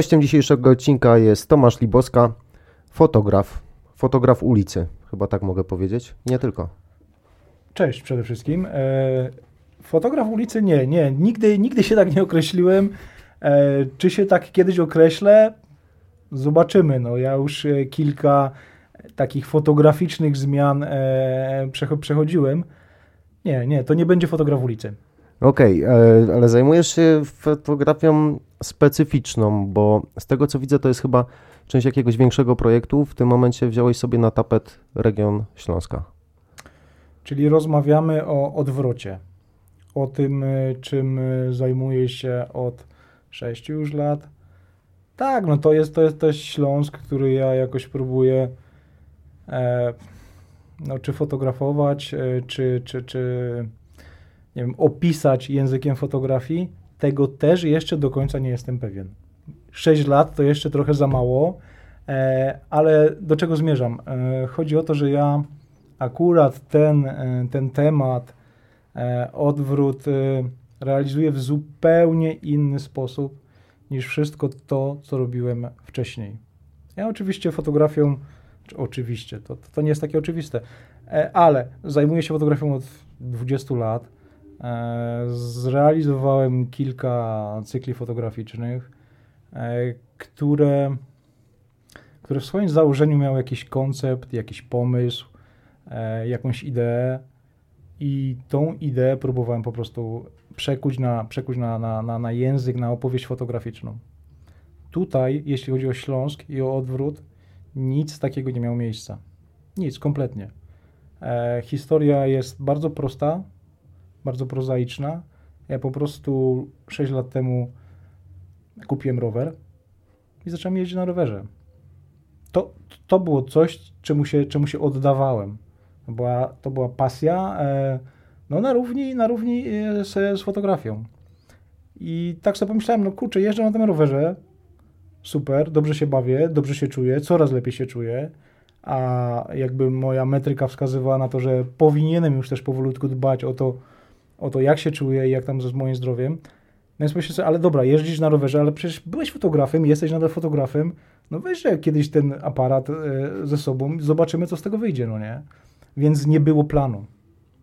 Gościem dzisiejszego odcinka jest Tomasz Liboska, fotograf, fotograf ulicy, chyba tak mogę powiedzieć, nie tylko. Cześć przede wszystkim. E, fotograf ulicy nie, nie, nigdy, nigdy się tak nie określiłem. E, czy się tak kiedyś określę? Zobaczymy. No, ja już e, kilka takich fotograficznych zmian przecho- przechodziłem. Nie, nie, to nie będzie fotograf ulicy. Okej, e, ale zajmujesz się fotografią specyficzną, bo z tego co widzę, to jest chyba część jakiegoś większego projektu. W tym momencie wziąłeś sobie na tapet region Śląska. Czyli rozmawiamy o odwrocie. O tym, y, czym y, zajmuję się od 6 już lat. Tak, no to jest, to jest też Śląsk, który ja jakoś próbuję e, no, czy fotografować, e, czy, czy, czy nie wiem, opisać językiem fotografii. Tego też jeszcze do końca nie jestem pewien. 6 lat to jeszcze trochę za mało, e, ale do czego zmierzam? E, chodzi o to, że ja akurat ten, e, ten temat, e, odwrót, e, realizuję w zupełnie inny sposób niż wszystko to, co robiłem wcześniej. Ja oczywiście fotografią, czy oczywiście, to, to nie jest takie oczywiste, e, ale zajmuję się fotografią od 20 lat. E, Zrealizowałem kilka cykli fotograficznych, e, które, które w swoim założeniu miały jakiś koncept, jakiś pomysł, e, jakąś ideę i tą ideę próbowałem po prostu przekuć na, przekuć na, na, na, na język, na opowieść fotograficzną. Tutaj, jeśli chodzi o Śląsk i o odwrót, nic takiego nie miało miejsca. Nic, kompletnie. E, historia jest bardzo prosta, bardzo prozaiczna. Ja po prostu 6 lat temu kupiłem rower i zacząłem jeździć na rowerze. To, to było coś, czemu się, czemu się oddawałem. To była, to była pasja e, no na równi, na równi e, z, z fotografią. I tak sobie pomyślałem, no kurczę, jeżdżę na tym rowerze, super, dobrze się bawię, dobrze się czuję, coraz lepiej się czuję, a jakby moja metryka wskazywała na to, że powinienem już też powolutku dbać o to, o to jak się czuję i jak tam z moim zdrowiem. No więc myślę sobie, ale dobra, jeździsz na rowerze, ale przecież byłeś fotografem, jesteś nadal fotografem, no weź że kiedyś ten aparat e, ze sobą, zobaczymy co z tego wyjdzie, no nie? Więc nie było planu,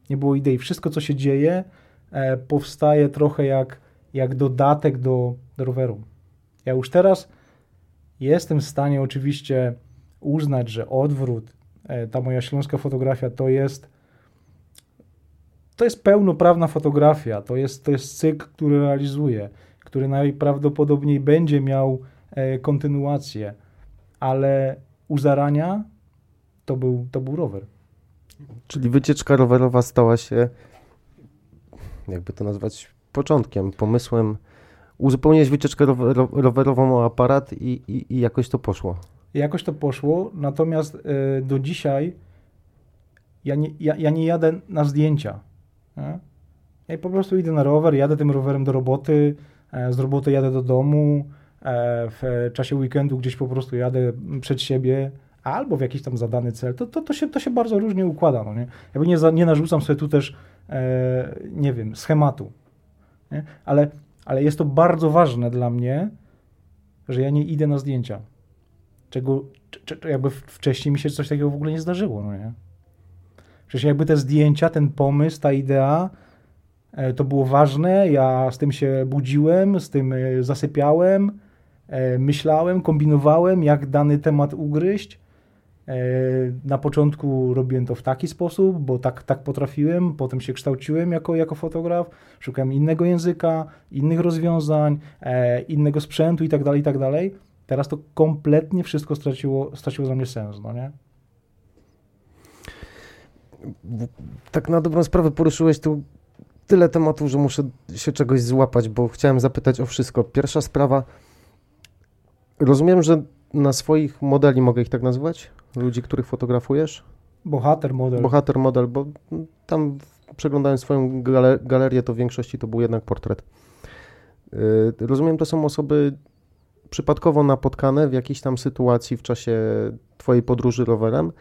nie było idei. Wszystko co się dzieje e, powstaje trochę jak, jak dodatek do, do roweru. Ja już teraz jestem w stanie oczywiście uznać, że odwrót, e, ta moja śląska fotografia to jest to jest pełnoprawna fotografia, to jest, to jest cykl, który realizuję, który najprawdopodobniej będzie miał e, kontynuację, ale u zarania to był, to był rower. Czyli wycieczka rowerowa stała się, jakby to nazwać, początkiem, pomysłem. Uzupełniłeś wycieczkę rower, rowerową o aparat i, i, i jakoś to poszło. Jakoś to poszło, natomiast y, do dzisiaj ja nie, ja, ja nie jadę na zdjęcia. Nie? Ja po prostu idę na rower, jadę tym rowerem do roboty, e, z roboty jadę do domu, e, w czasie weekendu gdzieś po prostu jadę przed siebie, albo w jakiś tam zadany cel. To, to, to, się, to się bardzo różnie układa. No nie? Jakby nie, za, nie narzucam sobie tu też, e, nie wiem, schematu. Nie? Ale, ale jest to bardzo ważne dla mnie, że ja nie idę na zdjęcia. Czego czy, czy, jakby wcześniej mi się coś takiego w ogóle nie zdarzyło. No nie? Przecież jakby te zdjęcia, ten pomysł, ta idea, e, to było ważne. Ja z tym się budziłem, z tym e, zasypiałem, e, myślałem, kombinowałem, jak dany temat ugryźć. Na początku robiłem to w taki sposób, bo tak, tak potrafiłem, potem się kształciłem jako, jako fotograf, szukałem innego języka, innych rozwiązań, innego sprzętu itd., tak itd. Tak Teraz to kompletnie wszystko straciło, straciło za mnie sens, no nie? Tak na dobrą sprawę poruszyłeś tu tyle tematów, że muszę się czegoś złapać, bo chciałem zapytać o wszystko. Pierwsza sprawa. Rozumiem, że na swoich modeli mogę ich tak nazywać? Ludzi, których fotografujesz? Bohater model. Bohater model, bo tam przeglądając swoją galerię, to w większości to był jednak portret. Y, rozumiem, to są osoby przypadkowo napotkane w jakiejś tam sytuacji w czasie twojej podróży rowerem,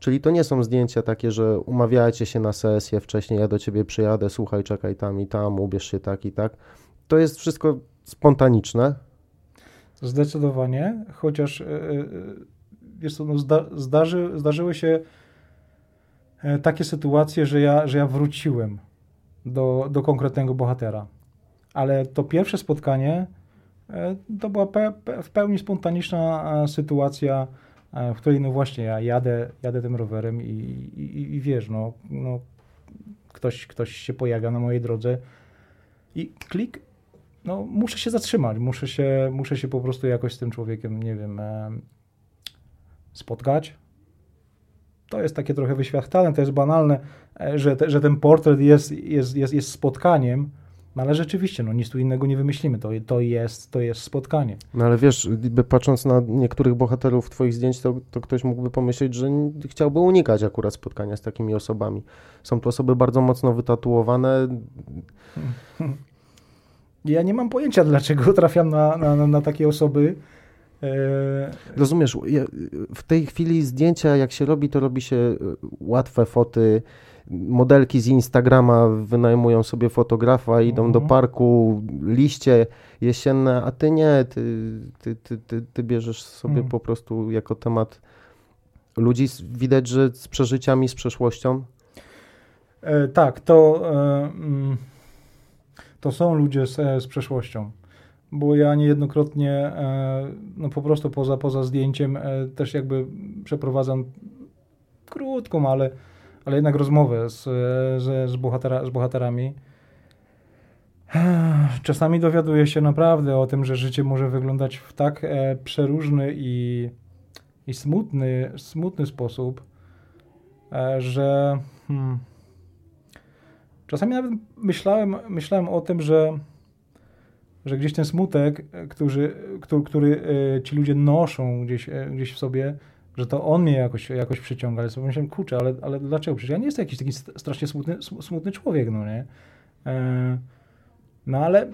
Czyli to nie są zdjęcia takie, że umawiacie się na sesję wcześniej, ja do ciebie przyjadę, słuchaj, czekaj tam i tam, ubierz się tak i tak. To jest wszystko spontaniczne. Zdecydowanie, chociaż wiesz co, no zda, zdarzy, zdarzyły się takie sytuacje, że ja, że ja wróciłem do, do konkretnego bohatera. Ale to pierwsze spotkanie to była pe, pe, w pełni spontaniczna sytuacja, w której no właśnie ja jadę, jadę tym rowerem i, i, i wiesz, no, no ktoś, ktoś się pojawia na mojej drodze i klik, no muszę się zatrzymać, muszę się, muszę się po prostu jakoś z tym człowiekiem, nie wiem, e, spotkać. To jest takie trochę wyświetlane, to jest banalne, e, że, te, że ten portret jest, jest, jest, jest spotkaniem, no ale rzeczywiście, no nic tu innego nie wymyślimy, to, to, jest, to jest spotkanie. No ale wiesz, patrząc na niektórych bohaterów twoich zdjęć, to, to ktoś mógłby pomyśleć, że chciałby unikać akurat spotkania z takimi osobami. Są to osoby bardzo mocno wytatuowane. Ja nie mam pojęcia, dlaczego trafiam na, na, na takie osoby. E, Rozumiesz, w tej chwili zdjęcia, jak się robi, to robi się e, łatwe foty, modelki z Instagrama wynajmują sobie fotografa, idą mhm. do parku, liście jesienne, a ty nie, ty, ty, ty, ty, ty bierzesz sobie mhm. po prostu jako temat ludzi, widać, że z przeżyciami, z przeszłością. E, tak, to, e, mm, to są ludzie z, z przeszłością bo ja niejednokrotnie e, no po prostu poza, poza zdjęciem e, też jakby przeprowadzam krótką, ale ale jednak rozmowę z, z, z, bohatera, z bohaterami. Czasami dowiaduję się naprawdę o tym, że życie może wyglądać w tak e, przeróżny i, i smutny, smutny sposób, e, że hmm, czasami nawet myślałem, myślałem o tym, że, że gdzieś ten smutek, który, który, który e, ci ludzie noszą gdzieś, e, gdzieś w sobie, że to on mnie jakoś, jakoś przyciąga, ale sobie myślałem, kurczę, ale, ale dlaczego? Przecież ja nie jestem jakiś taki strasznie smutny, smutny człowiek, no nie? E, no ale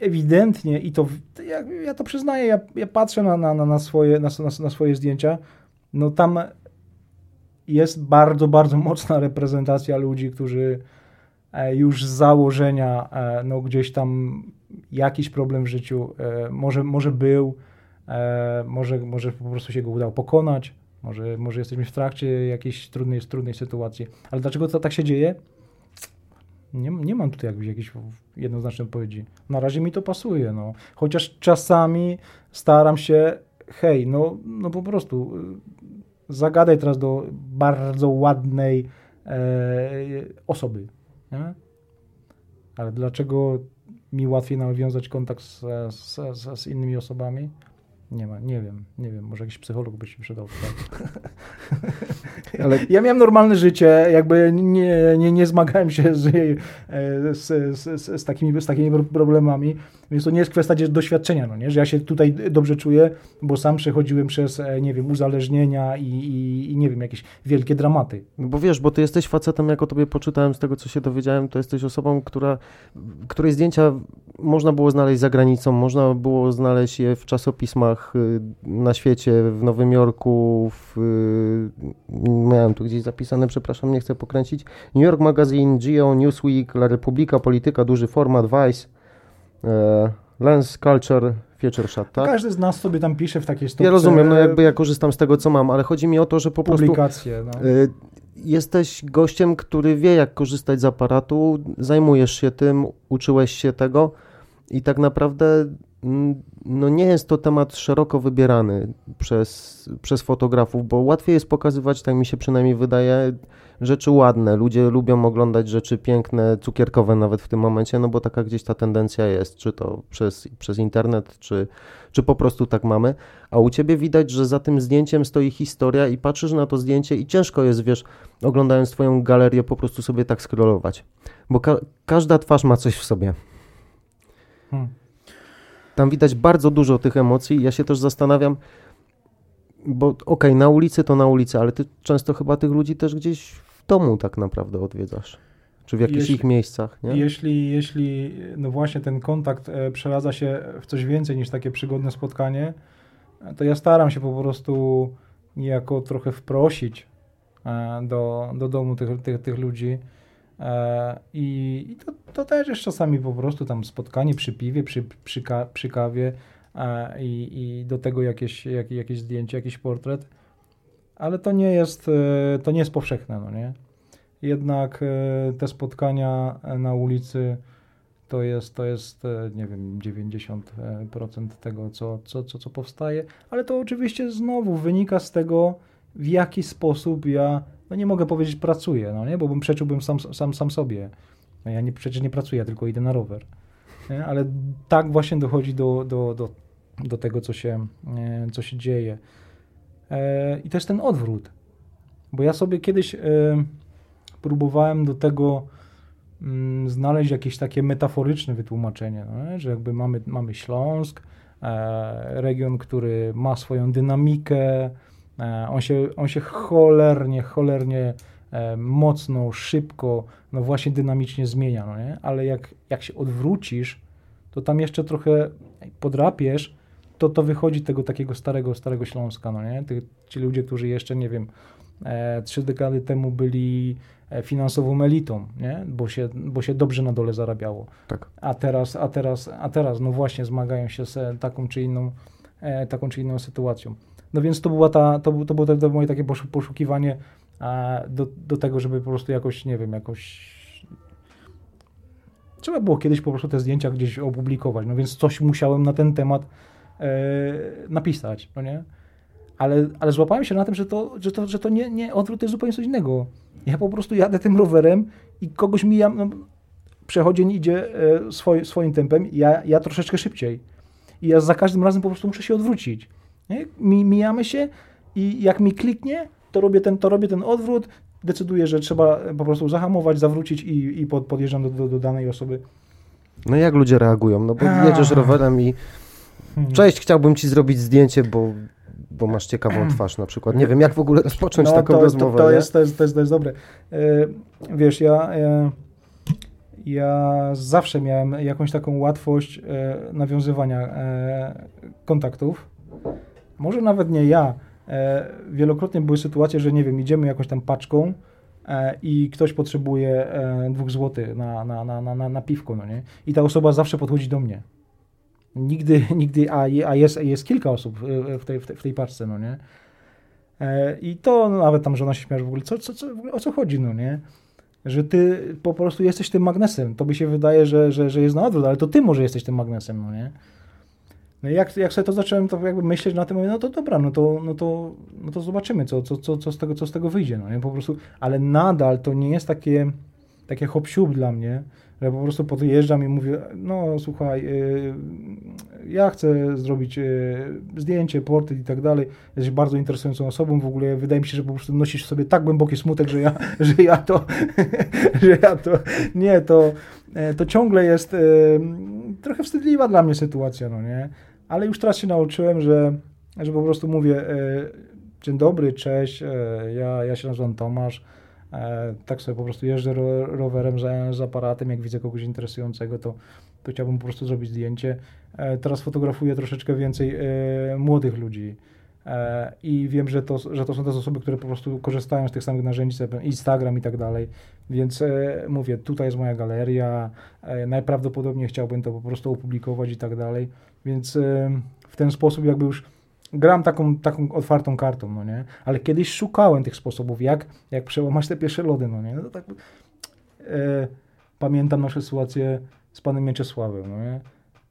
ewidentnie i to, ja, ja to przyznaję, ja, ja patrzę na, na, na, swoje, na, na, swoje zdjęcia, no tam jest bardzo, bardzo mocna reprezentacja ludzi, którzy e, już z założenia e, no gdzieś tam jakiś problem w życiu może, może był, może, może po prostu się go udało pokonać, może, może jesteśmy w trakcie jakiejś trudnej, trudnej sytuacji. Ale dlaczego to tak się dzieje? Nie, nie mam tutaj jakiejś jednoznacznej odpowiedzi. Na razie mi to pasuje, no. Chociaż czasami staram się, hej, no, no po prostu y, zagadaj teraz do bardzo ładnej e, osoby, nie? Ale dlaczego mi łatwiej nawiązać kontakt z, z, z innymi osobami? Nie ma, nie wiem, nie wiem, może jakiś psycholog by się przydał. Tak? Ale... Ja miałem normalne życie, jakby nie, nie, nie zmagałem się z, e, z, z, z, takimi, z takimi problemami, więc to nie jest kwestia doświadczenia, no nie? że ja się tutaj dobrze czuję, bo sam przechodziłem przez, e, nie wiem, uzależnienia i, i, i nie wiem, jakieś wielkie dramaty. No bo wiesz, bo ty jesteś facetem, jak o tobie poczytałem z tego, co się dowiedziałem, to jesteś osobą, która, której zdjęcia można było znaleźć za granicą, można było znaleźć je w czasopismach y, na świecie, w Nowym Jorku, w, y, miałem tu gdzieś zapisane, przepraszam, nie chcę pokręcić, New York Magazine, Geo, Newsweek, La Repubblica, Polityka, duży format, Vice, e, Lens Culture, Future Shot, tak? Każdy z nas sobie tam pisze w takiej stopce. Ja rozumiem, no jakby ja korzystam z tego, co mam, ale chodzi mi o to, że po publikacje, prostu... No. Y, jesteś gościem, który wie, jak korzystać z aparatu, zajmujesz się tym, uczyłeś się tego i tak naprawdę no nie jest to temat szeroko wybierany przez, przez fotografów, bo łatwiej jest pokazywać, tak mi się przynajmniej wydaje, rzeczy ładne. Ludzie lubią oglądać rzeczy piękne, cukierkowe nawet w tym momencie, no bo taka gdzieś ta tendencja jest, czy to przez, przez internet, czy, czy po prostu tak mamy. A u ciebie widać, że za tym zdjęciem stoi historia i patrzysz na to zdjęcie i ciężko jest, wiesz, oglądając twoją galerię, po prostu sobie tak scrollować, bo ka każda twarz ma coś w sobie. Hmm. Tam widać bardzo dużo tych emocji. Ja się też zastanawiam, bo okej, okay, na ulicy to na ulicy, ale ty często chyba tych ludzi też gdzieś w domu tak naprawdę odwiedzasz. Czy w jakichś jeśli, ich miejscach, nie? Jeśli, jeśli no właśnie ten kontakt e, przeradza się w coś więcej niż takie przygodne spotkanie, to ja staram się po prostu niejako trochę wprosić e, do, do domu tych, tych, tych ludzi. E, I, i to, to, też jest czasami po prostu tam spotkanie przy piwie, przy, przy, ka, przy kawie, e, i, i do tego jakieś, jak, jakieś zdjęcie, jakiś portret, ale to nie jest, e, to nie jest powszechne, no nie? Jednak te spotkania na ulicy to jest, to jest nie wiem, 90% tego, co, co, co, co powstaje, ale to oczywiście znowu wynika z tego, w jaki sposób ja, no nie mogę powiedzieć pracuję, no nie, bo bym przeczyłbym sam, sam, sam sobie. No ja nie, przecież nie pracuję, tylko idę na rower. Nie? Ale tak właśnie dochodzi do, do, do, do tego, co się, e, co się dzieje. E, I jest ten odwrót. Bo ja sobie kiedyś próbowałem do tego Mm, znaleźć jakieś takie metaforyczne wytłumaczenie, no, że jakby mamy, mamy Śląsk, e, region, który ma swoją dynamikę, e, on, się, on się cholernie, cholernie e, mocno, szybko, no właśnie dynamicznie zmienia, no nie? ale jak, jak się odwrócisz, to tam jeszcze trochę podrapiesz, to to wychodzi tego takiego starego, starego Śląska, no nie? ci ludzie, którzy jeszcze, nie wiem, e, trzy dekady temu byli E, finansową elitą, nie? Bo, się, bo się dobrze na dole zarabiało. Tak. A, teraz, a, teraz, a teraz, no właśnie, zmagają się z taką czy inną, e, taką czy inną sytuacją. No więc to, była ta, to, to było to, moje takie poszukiwanie e, do, do tego, żeby po prostu jakoś, nie wiem, jakoś trzeba było kiedyś po prostu te zdjęcia gdzieś opublikować, no więc coś musiałem na ten temat e, napisać, no nie? Ale, ale złapałem się na tym, że to, że to, że to nie, nie odwrót jest zupełnie coś innego. Ja po prostu jadę tym rowerem i kogoś mijam, no, przechodzień idzie e, swoj, swoim tempem, ja, ja troszeczkę szybciej. I ja za każdym razem po prostu muszę się odwrócić. Nie? Mijamy się i jak mi kliknie, to robię ten, to robię ten odwrót, decyduję, że trzeba po prostu zahamować, zawrócić i, i pod, podjeżdżam do, do, do danej osoby. No jak ludzie reagują? No bo jedziesz rowerem i hmm. cześć, chciałbym ci zrobić zdjęcie, bo bo masz ciekawą twarz na przykład. Nie wiem, jak w ogóle rozpocząć no, taką to, rozmowę. To, to, jest, to, jest, to, jest, to jest dobre. E, wiesz, ja, ja, ja zawsze miałem jakąś taką łatwość e, nawiązywania e, kontaktów. Może nawet nie ja. Wielokrotnie były sytuacje, że nie wiem, idziemy jakąś tam paczką i ktoś potrzebuje dwóch złotych na, na, na, na, na piwko, no nie? I ta osoba zawsze podchodzi do mnie. Nigdy, nigdy, a, a jest, jest kilka osób w tej, w tej, w tej paczce, no nie? E, I to no, nawet tam żona się śmiała, w ogóle, co, co, co, o co chodzi, no nie? Że ty po prostu jesteś tym magnesem. To by się wydaje, że, że, że jest na odwrót, ale to ty może jesteś tym magnesem, no nie? No jak, jak sobie to zacząłem to jakby myśleć na tym, mówię, no to dobra, no to, no to, no to zobaczymy, co, co, co, co, z tego, co z tego wyjdzie, no nie? Po prostu, ale nadal to nie jest takie, takie hop dla mnie, że po prostu podjeżdżam i mówię, no słuchaj, y, ja chcę zrobić y, zdjęcie, portret i tak dalej, jesteś bardzo interesującą osobą, w ogóle wydaje mi się, że po prostu nosisz sobie tak głęboki smutek, że ja, że ja to, że ja to, nie, to, e, to ciągle jest y, trochę wstydliwa dla mnie sytuacja, no nie, ale już teraz się nauczyłem, że, że po prostu mówię, dzień dobry, cześć, ja, ja się nazywam Tomasz, E, tak sobie po prostu jeżdżę rowerem z, z aparatem, jak widzę kogoś interesującego, to, to chciałbym po prostu zrobić zdjęcie. E, teraz fotografuję troszeczkę więcej e, młodych ludzi. I wiem, że to, że to są te osoby, które po prostu korzystają z tych samych narzędzi, Instagram i tak dalej. Więc mówię, tutaj jest moja galeria. Najprawdopodobniej chciałbym to po prostu opublikować i tak dalej. Więc w ten sposób jakby już gram taką, taką otwartą kartą, no nie? Ale kiedyś szukałem tych sposobów, jak, jak przełamać te pierwsze lody, no nie? No tak, e, pamiętam naszą sytuację z panem Mieczysławem, no nie?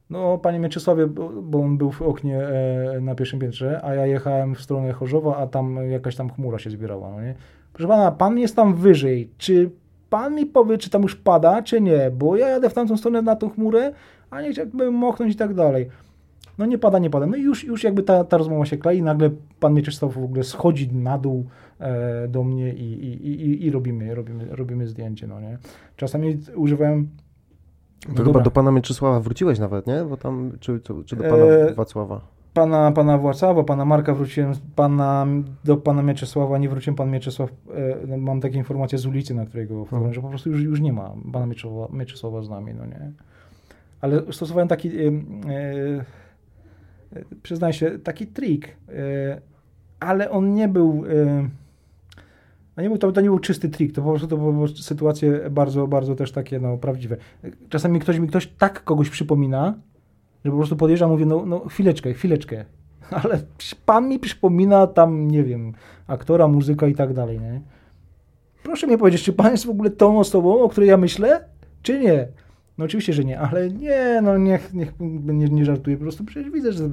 No, panie Mieczysławie, bo on był w oknie e, na pierwszym piętrze, a ja jechałem w stronę Chorzowa, a tam jakaś tam chmura się zbierała, no nie? Proszę pana, pan jest tam wyżej, czy pan mi powie, czy tam już pada, czy nie? Bo ja jadę w tamtą stronę na tą chmurę, a nie chciałbym mochnąć i tak dalej. No nie pada, nie pada. No i już, już jakby ta, ta rozmowa się klei, nagle pan Mieczysław w ogóle schodzi na dół e, do mnie i, i, i, i robimy, robimy, robimy zdjęcie, no nie. Czasami używałem no chyba do pana Mieczysława wróciłeś nawet, nie? Bo tam, czy, czy, do pana e, Wacława? Pana, pana Wacława, pana Marka wróciłem, pana, do pana Mieczysława nie wróciłem, pan Mieczysław, e, no, mam takie informacje z ulicy, na której go wchodzę, że po prostu już, już nie ma pana Mieczysława, Mieczysława z nami, no nie. Ale stosowałem taki... E, przyznaję się, taki trik, e, ale on nie był, e, no nie to, to nie był czysty trik, to po prostu to były sytuacje bardzo, bardzo też takie no, prawdziwe. Czasami ktoś mi ktoś tak kogoś przypomina, Że po prostu podjeżdżam, mówię, no, no chwileczkę, chwileczkę. Ale pan mi przypomina tam, nie wiem, aktora, muzyka i tak dalej, nie? Proszę mi powiedzieć, czy pan jest w ogóle tą osobą, o której ja myślę, czy nie? No oczywiście, że nie, ale nie, no niech, niech nie, nie żartuję, po prostu przecież widzę, że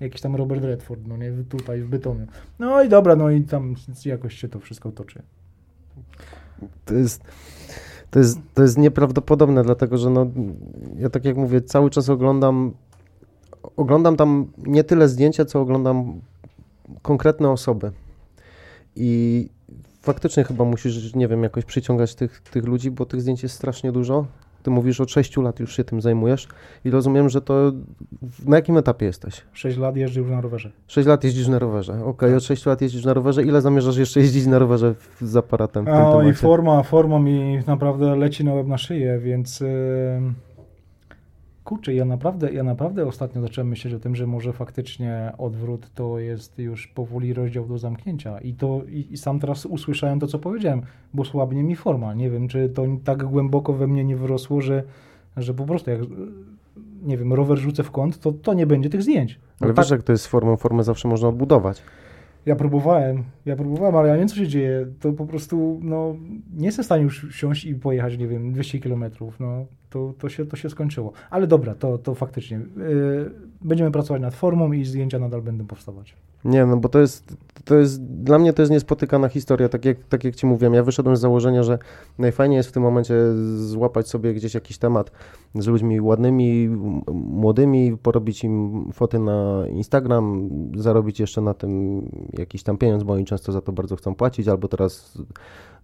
jakiś tam Robert Redford, no nie, tutaj w Bytomiu. No i dobra, no i tam jakoś się to wszystko toczy. To jest, to jest, to jest nieprawdopodobne, dlatego że no, ja tak jak mówię, cały czas oglądam, oglądam tam nie tyle zdjęcia, co oglądam konkretne osoby. I faktycznie chyba musisz, nie wiem, jakoś przyciągać tych, tych ludzi, bo tych zdjęć jest strasznie dużo. Ty mówisz od 6 lat już się tym zajmujesz i rozumiem, że to na jakim etapie jesteś? 6 lat jeżdżę już na rowerze. 6 lat jeździsz na rowerze. Okej, okay, tak. od 6 lat jeździsz na rowerze. Ile zamierzasz jeszcze jeździć na rowerze z aparatem? W no i forma, forma mi naprawdę leci na łeb na szyję, więc... Yy kurczę, ja naprawdę, ja naprawdę ostatnio zacząłem myśleć o tym, że może faktycznie odwrót to jest już powoli rozdział do zamknięcia. I to i, i sam teraz usłyszałem to, co powiedziałem, bo słabnie mi forma. Nie wiem, czy to tak głęboko we mnie nie wyrosło, że, że po prostu jak nie wiem, rower rzucę w kąt, to, to nie będzie tych zdjęć. No ale tak, wiesz, jak to jest formą, formę zawsze można odbudować. Ja próbowałem, ja próbowałem, ale ja nie wiem, co się dzieje. To po prostu, no, nie jestem w stanie już siąść i pojechać, nie wiem, 200 kilometrów, no, to, to, się, to się skończyło. Ale dobra, to, to faktycznie. Yy, będziemy pracować nad formą i zdjęcia nadal będą powstawać. Nie, no bo to jest, to jest, dla mnie to jest niespotykana historia, tak jak, tak jak Ci mówiłem, ja wyszedłem z założenia, że najfajniej jest w tym momencie złapać sobie gdzieś jakiś temat z ludźmi ładnymi, młodymi, porobić im foty na Instagram, zarobić jeszcze na tym jakiś tam pieniądz, bo oni często za to bardzo chcą płacić, albo teraz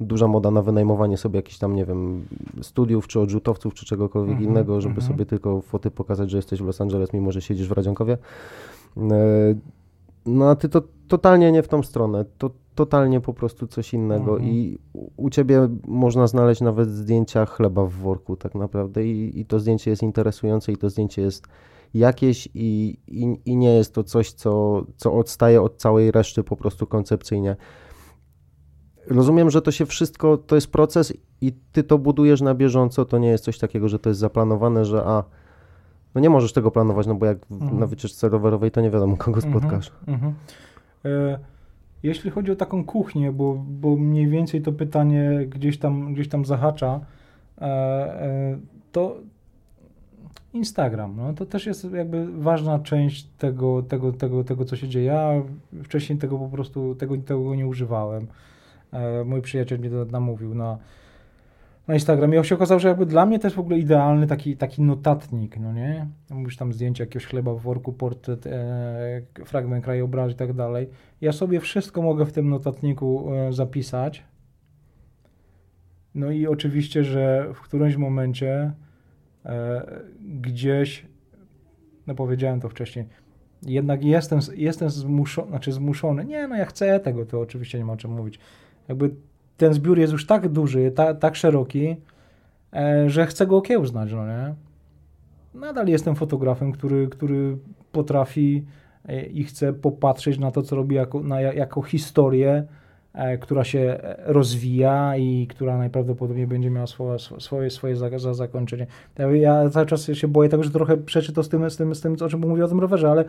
duża moda na wynajmowanie sobie jakichś tam, nie wiem, studiów, czy odrzutowców, czy czegokolwiek -hmm, innego, żeby -hmm. sobie tylko foty pokazać, że jesteś w Los Angeles, mimo że siedzisz w Radzionkowie. No a ty to totalnie nie w tą stronę, to totalnie po prostu coś innego mhm. i u ciebie można znaleźć nawet zdjęcia chleba w worku tak naprawdę I, i to zdjęcie jest interesujące i to zdjęcie jest jakieś i, i, i nie jest to coś, co, co odstaje od całej reszty po prostu koncepcyjnie. Rozumiem, że to się wszystko, to jest proces i ty to budujesz na bieżąco, to nie jest coś takiego, że to jest zaplanowane, że a no nie możesz tego planować, no bo jak mhm. na wycieczce rowerowej, to nie wiadomo, kogo mhm, spotkasz. Mhm. E, jeśli chodzi o taką kuchnię, bo, bo mniej więcej to pytanie gdzieś tam, gdzieś tam zahacza, e, e, to Instagram, no to też jest jakby ważna część tego, tego, tego, tego co się dzieje. Ja wcześniej tego po prostu, tego, tego nie używałem. E, mój przyjaciel mnie namówił na na Instagramie. I się okazało, że jakby dla mnie też w ogóle idealny taki, taki notatnik, no nie? Mówisz tam zdjęcie jakiegoś chleba w worku, portret, e, fragment krajobrazu i tak dalej. Ja sobie wszystko mogę w tym notatniku e, zapisać. No i oczywiście, że w którymś momencie e, gdzieś, no powiedziałem to wcześniej, jednak jestem, jestem zmuszony, znaczy zmuszony, nie, no ja chcę tego, to oczywiście nie ma o czym mówić. Jakby ten zbiór jest już tak duży, ta, tak szeroki, e, że chcę go okiełznać, no nie? Nadal jestem fotografem, który, który potrafi e, i chce popatrzeć na to, co robi jako, na, jako historię, e, która się rozwija i która najprawdopodobniej będzie miała swoje, swoje, swoje za, za zakończenie. Ja cały czas się boję tego, że trochę przeczy to z tym, z tym, z tym o czym mówię o tym rowerze, ale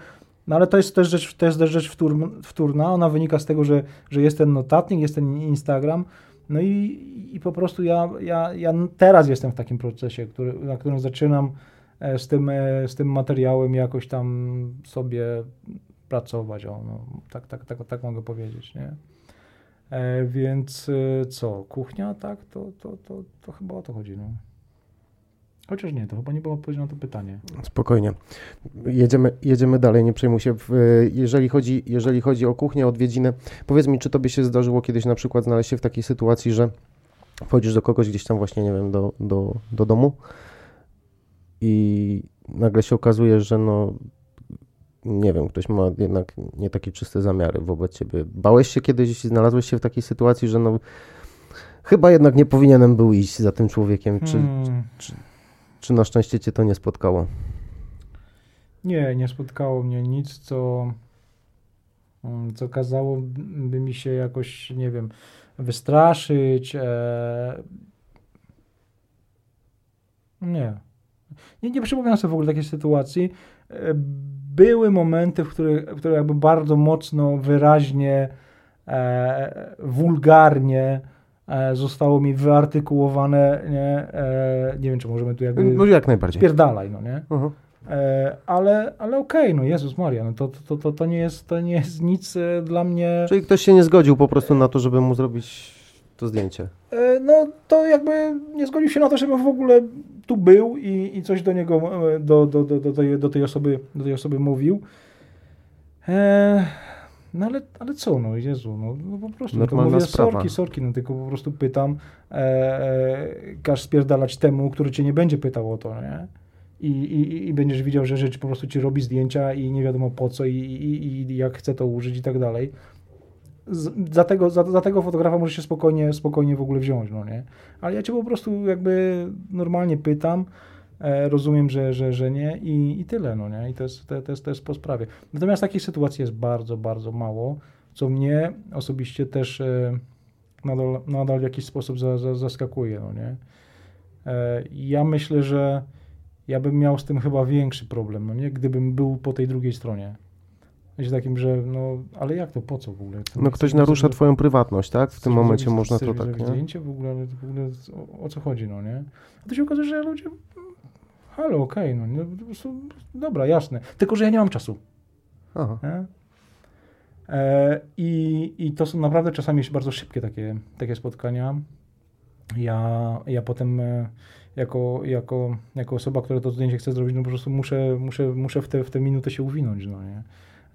no ale to jest też rzecz, to jest też rzecz wtórna, ona wynika z tego, że, że jest ten notatnik, jest ten Instagram, no i, i po prostu ja, ja, ja teraz jestem w takim procesie, który, na którym zaczynam e, z tym, e, z tym materiałem jakoś tam sobie pracować, o, no, tak, tak, tak, tak mogę powiedzieć, nie? E, więc e, co, kuchnia, tak, to, to, to, to chyba o to chodzi, no. Chociaż nie, to chyba nie było odpowiedzi na to pytanie. Spokojnie. Jedziemy, jedziemy dalej, nie przejmuj się. Jeżeli chodzi, jeżeli chodzi o kuchnię, odwiedziny, powiedz mi, czy tobie się zdarzyło kiedyś na przykład znaleźć się w takiej sytuacji, że wchodzisz do kogoś gdzieś tam właśnie, nie wiem, do, do, do domu i nagle się okazuje, że no nie wiem, ktoś ma jednak nie takie czyste zamiary wobec ciebie. Bałeś się kiedyś, znalazłeś się w takiej sytuacji, że no chyba jednak nie powinienem był iść za tym człowiekiem. Czy, hmm. czy, czy na szczęście cię to nie spotkało? Nie, nie spotkało mnie nic, co, mm, co kazałoby mi się jakoś, nie wiem, wystraszyć. E... Nie. Nie, nie przypominam sobie w ogóle takiej sytuacji, e, były momenty, w których, w których jakby bardzo mocno, wyraźnie, e, wulgarnie e, zostało mi wyartykułowane, nie, e, nie wiem, czy możemy tu jakby No jak najbardziej. spierdalaj, no nie? Mhm. E, ale ale okej, no Jezus Maria, no to, to, to, to, nie jest, to nie jest nic e, dla mnie... Czyli ktoś się nie zgodził po prostu na to, żeby mu zrobić to zdjęcie. E, no to jakby nie zgodził się na to, żebym w ogóle tu był i, i coś do niego, e, do, do, do, do, tej, do, tej osoby, do tej osoby mówił. E, no ale, ale co, no Jezu, no, no po prostu no to Normalna mówię sprawa. sorki, sorki, no tylko po prostu pytam, e, e, każ spierdalać temu, który cię nie będzie pytał o to, nie? I, i, I będziesz widział, że rzecz po prostu ci robi zdjęcia i nie wiadomo po co i, i, i jak chce to użyć i tak dalej. Z, za, tego, za, za tego fotografa możesz się spokojnie, spokojnie w ogóle wziąć, no nie? Ale ja cię po prostu jakby normalnie pytam, rozumiem, że, że, że nie i, i tyle, no nie? I to jest, to, to, jest, to jest po sprawie. Natomiast takich sytuacji jest bardzo, bardzo mało, co mnie osobiście też e, nadal, nadal w jakiś sposób za, za, zaskakuje, no nie? E, ja myślę, że ja bym miał z tym chyba większy problem, no nie? Gdybym był po tej drugiej stronie. Myślę takim, że no, ale jak to, po co w ogóle? No ktoś narusza zrobić- twoją prywatność, tak? W tym momencie można to tak, nie? zdjęcie w ogóle, w ogóle o, o co chodzi, no nie? A to się okazuje, że ludzie, halo, okej, no nie, po prostu, dobra, jasne. Tylko, że ja nie mam czasu. Aha. Nie? E, i, I to są naprawdę czasami bardzo szybkie takie, takie spotkania. Ja, ja potem e, jako, jako, jako osoba, która to zdjęcie chce zrobić, no po prostu muszę, muszę, muszę w, te, w tę minutę się uwinąć, no nie?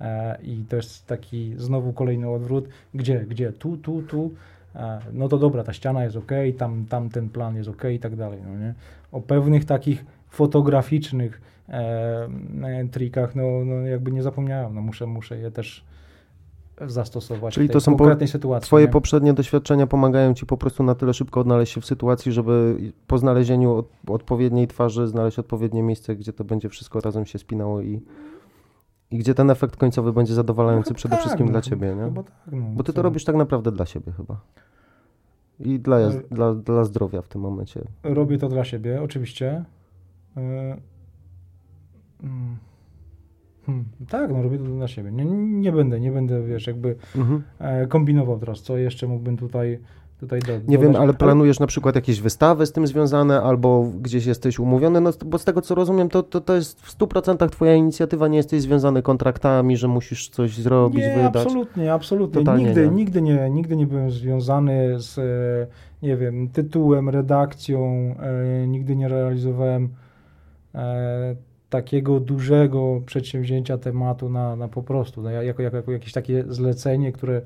E, I to jest taki znowu kolejny odwrót. Gdzie? Gdzie? Tu, tu, tu. E, no to dobra, ta ściana jest ok, tam, tam ten plan jest ok i tak dalej, no nie? O pewnych takich fotograficznych e, e, trikach, no, no jakby nie zapomniałem, no muszę, muszę je też zastosować Czyli to są po- konkretnej sytuacji. Twoje nie? poprzednie doświadczenia pomagają ci po prostu na tyle szybko odnaleźć się w sytuacji, żeby po znalezieniu od, odpowiedniej twarzy znaleźć odpowiednie miejsce, gdzie to będzie wszystko razem się spinało i, i gdzie ten efekt końcowy będzie zadowalający No przede tak, wszystkim no, dla ciebie, nie? Tak, no, Bo ty to robisz tak naprawdę dla siebie chyba. I dla, E- dla, dla zdrowia w tym momencie. Robię to dla siebie, oczywiście. E, mm, hmm, tak, no robię to dla siebie. Nie, nie będę, nie będę, wiesz, jakby Mhm. e, kombinował teraz, co jeszcze mógłbym tutaj, tutaj do, Nie wiem, ale planujesz na przykład jakieś wystawy z tym związane, albo gdzieś jesteś umówiony, no, bo z tego co rozumiem, to, to, to jest w 100% twoja inicjatywa, nie jesteś związany kontraktami, że musisz coś zrobić, Nie, wydać. absolutnie, absolutnie. Totalnie nigdy, nie. nigdy nie, nigdy nie byłem związany z, e, nie wiem, tytułem, redakcją, nigdy nie realizowałem takiego dużego przedsięwzięcia tematu na, na po prostu, no, jako, jako, jako jakieś takie zlecenie, które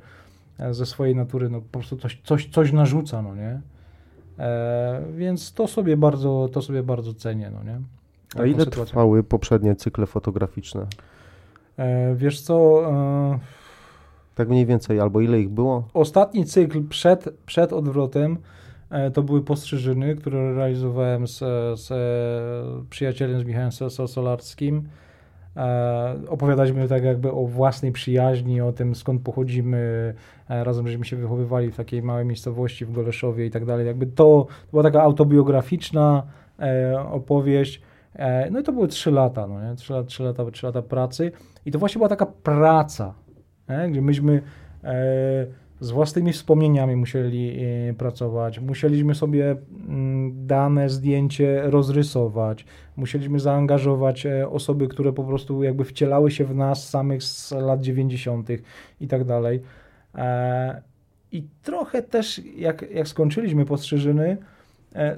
e, ze swojej natury no, po prostu coś, coś, coś narzuca, no nie? E, więc to sobie bardzo, to sobie bardzo cenię, no nie? A ile sytuację. trwały poprzednie cykle fotograficzne? E, wiesz co, e, Tak mniej więcej, albo ile ich było? Ostatni cykl przed, przed odwrotem e, to były postrzyżyny, które realizowałem z, z e, przyjacielem, z Michałem Sol- Solarskim. E, opowiadaliśmy tak jakby o własnej przyjaźni, o tym skąd pochodzimy, e, razem żeśmy się wychowywali w takiej małej miejscowości w Goleszowie i tak dalej. Jakby to była taka autobiograficzna e, opowieść. E, no i to były trzy lata, no nie? Trzy, lat- trzy, lata, trzy lata pracy i to właśnie była taka praca, nie? gdzie myśmy e, z własnymi wspomnieniami musieli e, pracować. Musieliśmy sobie mm, dane zdjęcie rozrysować. Musieliśmy zaangażować e, osoby, które po prostu jakby wcielały się w nas samych z lat 90. i tak dalej. E, I trochę też, jak, jak skończyliśmy postrzyżyny,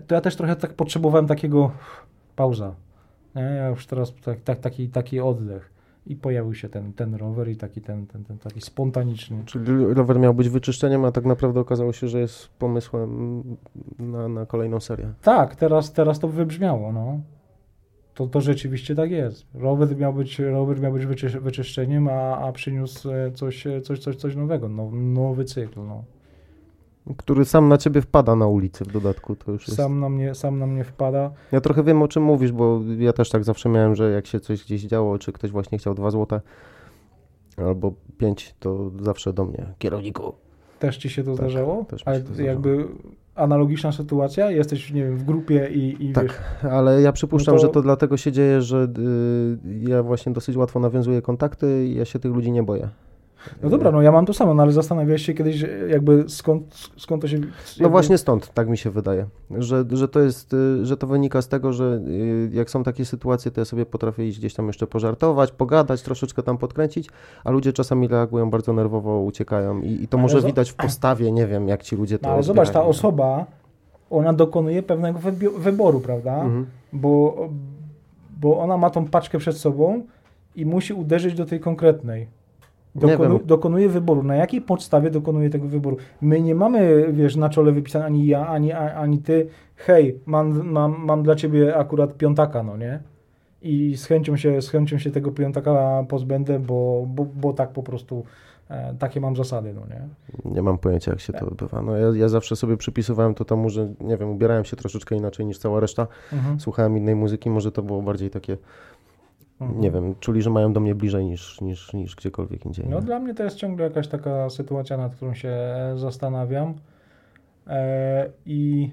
to ja też trochę tak potrzebowałem takiego pauza. Ja już teraz tak, tak, taki, taki oddech. I pojawił się ten, ten rower i taki ten, ten, ten taki spontaniczny. Czyli rower miał być wyczyszczeniem, a tak naprawdę okazało się, że jest pomysłem na, na kolejną serię. Tak, teraz, teraz to wybrzmiało, no. To, to rzeczywiście tak jest. Robert miał być, Robert miał być wyczy, wyczyszczeniem, a, a przyniósł e, coś, e, coś, coś, coś nowego, no, nowy cykl, no. Który sam na ciebie wpada na ulicy w dodatku, to już jest... Sam na mnie, sam na mnie wpada. Ja trochę wiem o czym mówisz, bo ja też tak zawsze miałem, że jak się coś gdzieś działo, czy ktoś właśnie chciał dwa złote albo pięć, to zawsze do mnie, kierowniku. Też ci się to Tak, zdarzało? też Ale to zdarzało. jakby, analogiczna sytuacja? Jesteś, nie wiem, w grupie i, i Tak, wiesz... ale ja przypuszczam, No to- że to dlatego się dzieje, że y, ja właśnie dosyć łatwo nawiązuję kontakty i ja się tych ludzi nie boję. No dobra, no ja mam to samo, no ale zastanawiałeś się kiedyś jakby skąd, skąd to się... No jakby- właśnie stąd, tak mi się wydaje, że, że to jest, y, że to wynika z tego, że y, jak są takie sytuacje, to ja sobie potrafię iść gdzieś tam jeszcze pożartować, pogadać, troszeczkę tam podkręcić, a ludzie czasami reagują bardzo nerwowo, uciekają i, i to Ale może zo- widać w postawie, nie wiem, jak ci ludzie to No ale zobacz, ta osoba, ona dokonuje pewnego wyboru, prawda? Mhm. Bo, bo ona ma tą paczkę przed sobą i musi uderzyć do tej konkretnej. Dokonu, dokonuje wyboru. Na jakiej podstawie dokonuje tego wyboru? My nie mamy, wiesz, na czole wypisane ani ja, ani, ani ty. Hej, mam, mam, mam dla ciebie akurat piątaka, no nie? I z chęcią się, z chęcią się tego piątaka pozbędę, bo, bo, bo tak po prostu, e, takie mam zasady, no nie? Nie mam pojęcia, jak się to odbywa. No, ja, ja zawsze sobie przypisywałem to temu, że nie wiem, ubierałem się troszeczkę inaczej niż cała reszta, Mhm. słuchałem innej muzyki, może to było bardziej takie, Mhm. nie wiem, czuli, że mają do mnie bliżej niż, niż, niż gdziekolwiek indziej. No nie? dla mnie to jest ciągle jakaś taka sytuacja, nad którą się e, zastanawiam. E, I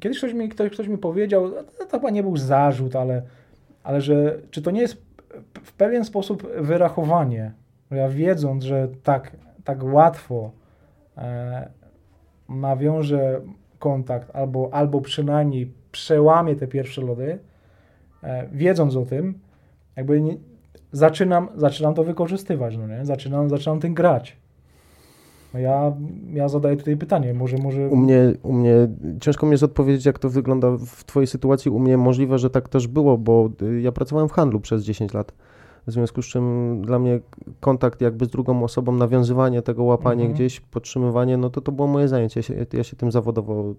kiedyś ktoś mi, ktoś, ktoś mi powiedział, to, to chyba nie był zarzut, ale, ale że czy to nie jest w pewien sposób wyrachowanie. Ja wiedząc, że tak, tak łatwo e, nawiążę kontakt albo, albo przynajmniej przełamię te pierwsze lody, e, wiedząc o tym, jakby nie, zaczynam, zaczynam to wykorzystywać, no nie? Zaczynam, zaczynam tym grać. No ja, ja zadaję tutaj pytanie, może, może... U mnie, u mnie ciężko mi jest odpowiedzieć, jak to wygląda w Twojej sytuacji. U mnie możliwe, że tak też było, bo y, ja pracowałem w handlu przez 10 lat. W związku z czym dla mnie kontakt jakby z drugą osobą, nawiązywanie tego, łapanie Mhm. gdzieś, podtrzymywanie, no to to było moje zajęcie. Ja się, ja się tym zawodowo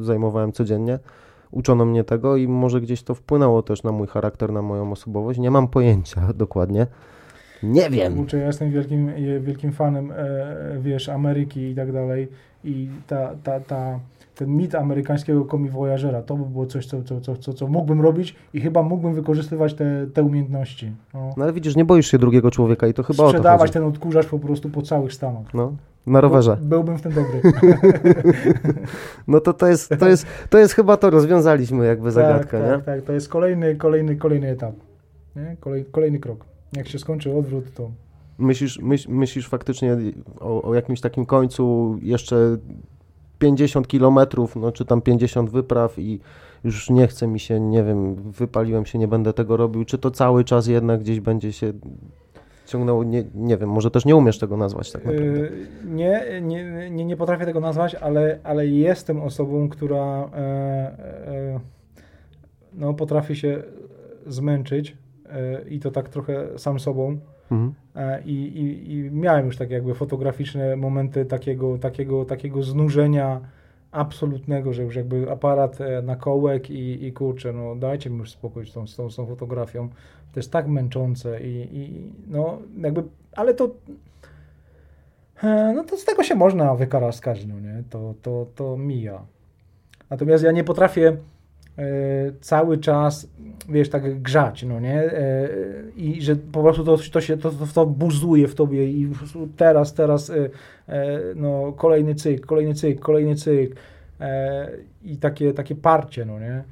zajmowałem codziennie. Uczono mnie tego i może gdzieś to wpłynęło też na mój charakter, na moją osobowość. Nie mam pojęcia dokładnie. Nie wiem. Kurczę, ja jestem wielkim, e, wielkim fanem, e, wiesz, Ameryki i tak dalej i ta, ta, ta, ten mit amerykańskiego komiwojażera, to by było coś, co, co, co, co, co mógłbym robić i chyba mógłbym wykorzystywać te, te umiejętności. No. No ale widzisz, nie boisz się drugiego człowieka i to chyba o to Sprzedawać chodzi. ten odkurzacz po prostu po całych Stanach. No, na rowerze. By- Byłbym w tym dobry. No to to jest, to jest, to jest chyba to, rozwiązaliśmy jakby zagadkę, tak, nie? tak, tak, to jest kolejny, kolejny, kolejny etap. Nie? Kolej, kolejny krok. Jak się skończy odwrót, to Myślisz, myśl, myślisz faktycznie o, o jakimś takim końcu jeszcze 50 kilometrów, no czy tam 50 wypraw i już nie chce mi się, nie wiem, wypaliłem się, nie będę tego robił, czy to cały czas jednak gdzieś będzie się nie, nie wiem, może też nie umiesz tego nazwać tak naprawdę. Yy, Nie, nie, nie, nie potrafię tego nazwać, ale, ale jestem osobą, która e, e, no, potrafi się zmęczyć e, i to tak trochę sam sobą. Mhm. E, I, i, I miałem już tak jakby fotograficzne momenty takiego, takiego, takiego znużenia absolutnego, że już jakby aparat e, na kołek i, i kurczę, no dajcie mi już spokój z tą, z tą, z tą fotografią. To jest tak męczące i, i no jakby, ale to e, no to z tego się można wykaraskać, no nie, to, to, to mija. Natomiast ja nie potrafię cały czas, wiesz, tak grzać, no nie? E, I że po prostu to, to się, to, to, buzuje w tobie i teraz, teraz, e, e, no kolejny cyk, kolejny cyk, kolejny cyk e, i takie, takie parcie, no nie?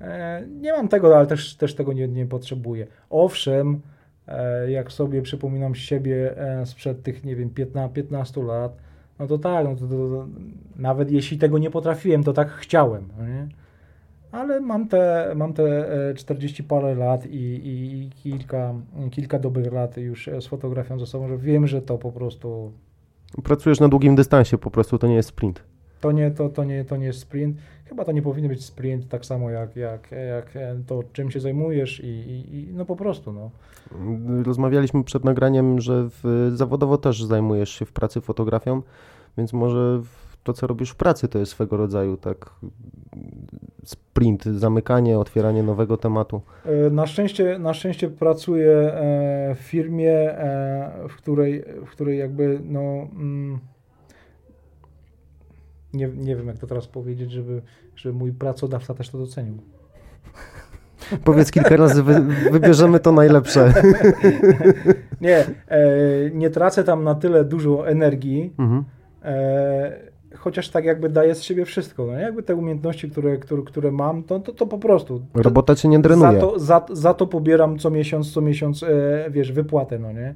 E, nie mam tego, ale też, też tego nie, nie potrzebuję. Owszem, e, jak sobie przypominam siebie e, sprzed tych, nie wiem, 15, 15 lat, no to tak, no to, to, to, nawet jeśli tego nie potrafiłem, to tak chciałem, no nie? Ale mam te, mam te e, 40 parę lat i, i, i kilka, kilka dobrych lat już e, z fotografią ze sobą, że wiem, że to po prostu Pracujesz na długim dystansie, po prostu to nie jest sprint. to nie, to, to nie, to nie jest sprint. Chyba to nie powinien być sprint tak samo jak, jak, jak e, to, czym się zajmujesz i, i, i no po prostu, no. Rozmawialiśmy przed nagraniem, że w, zawodowo też zajmujesz się w pracy fotografią, więc może w- to, co robisz w pracy, to jest swego rodzaju tak sprint, zamykanie, otwieranie nowego tematu. E, Na szczęście, na szczęście pracuję e, w firmie, e, w której, w której jakby no mm, nie, nie wiem jak to teraz powiedzieć, żeby, żeby mój pracodawca też to docenił. Powiedz kilka razy, wy, wybierzemy to najlepsze. Nie, e, nie tracę tam na tyle dużo energii, Mhm. e, chociaż tak jakby daję z siebie wszystko, no jakby te umiejętności, które, które, które mam, to, to, to po prostu. Robota cię nie za drenuje. to, za, za to pobieram co miesiąc, co miesiąc, e, wiesz, wypłatę, no nie?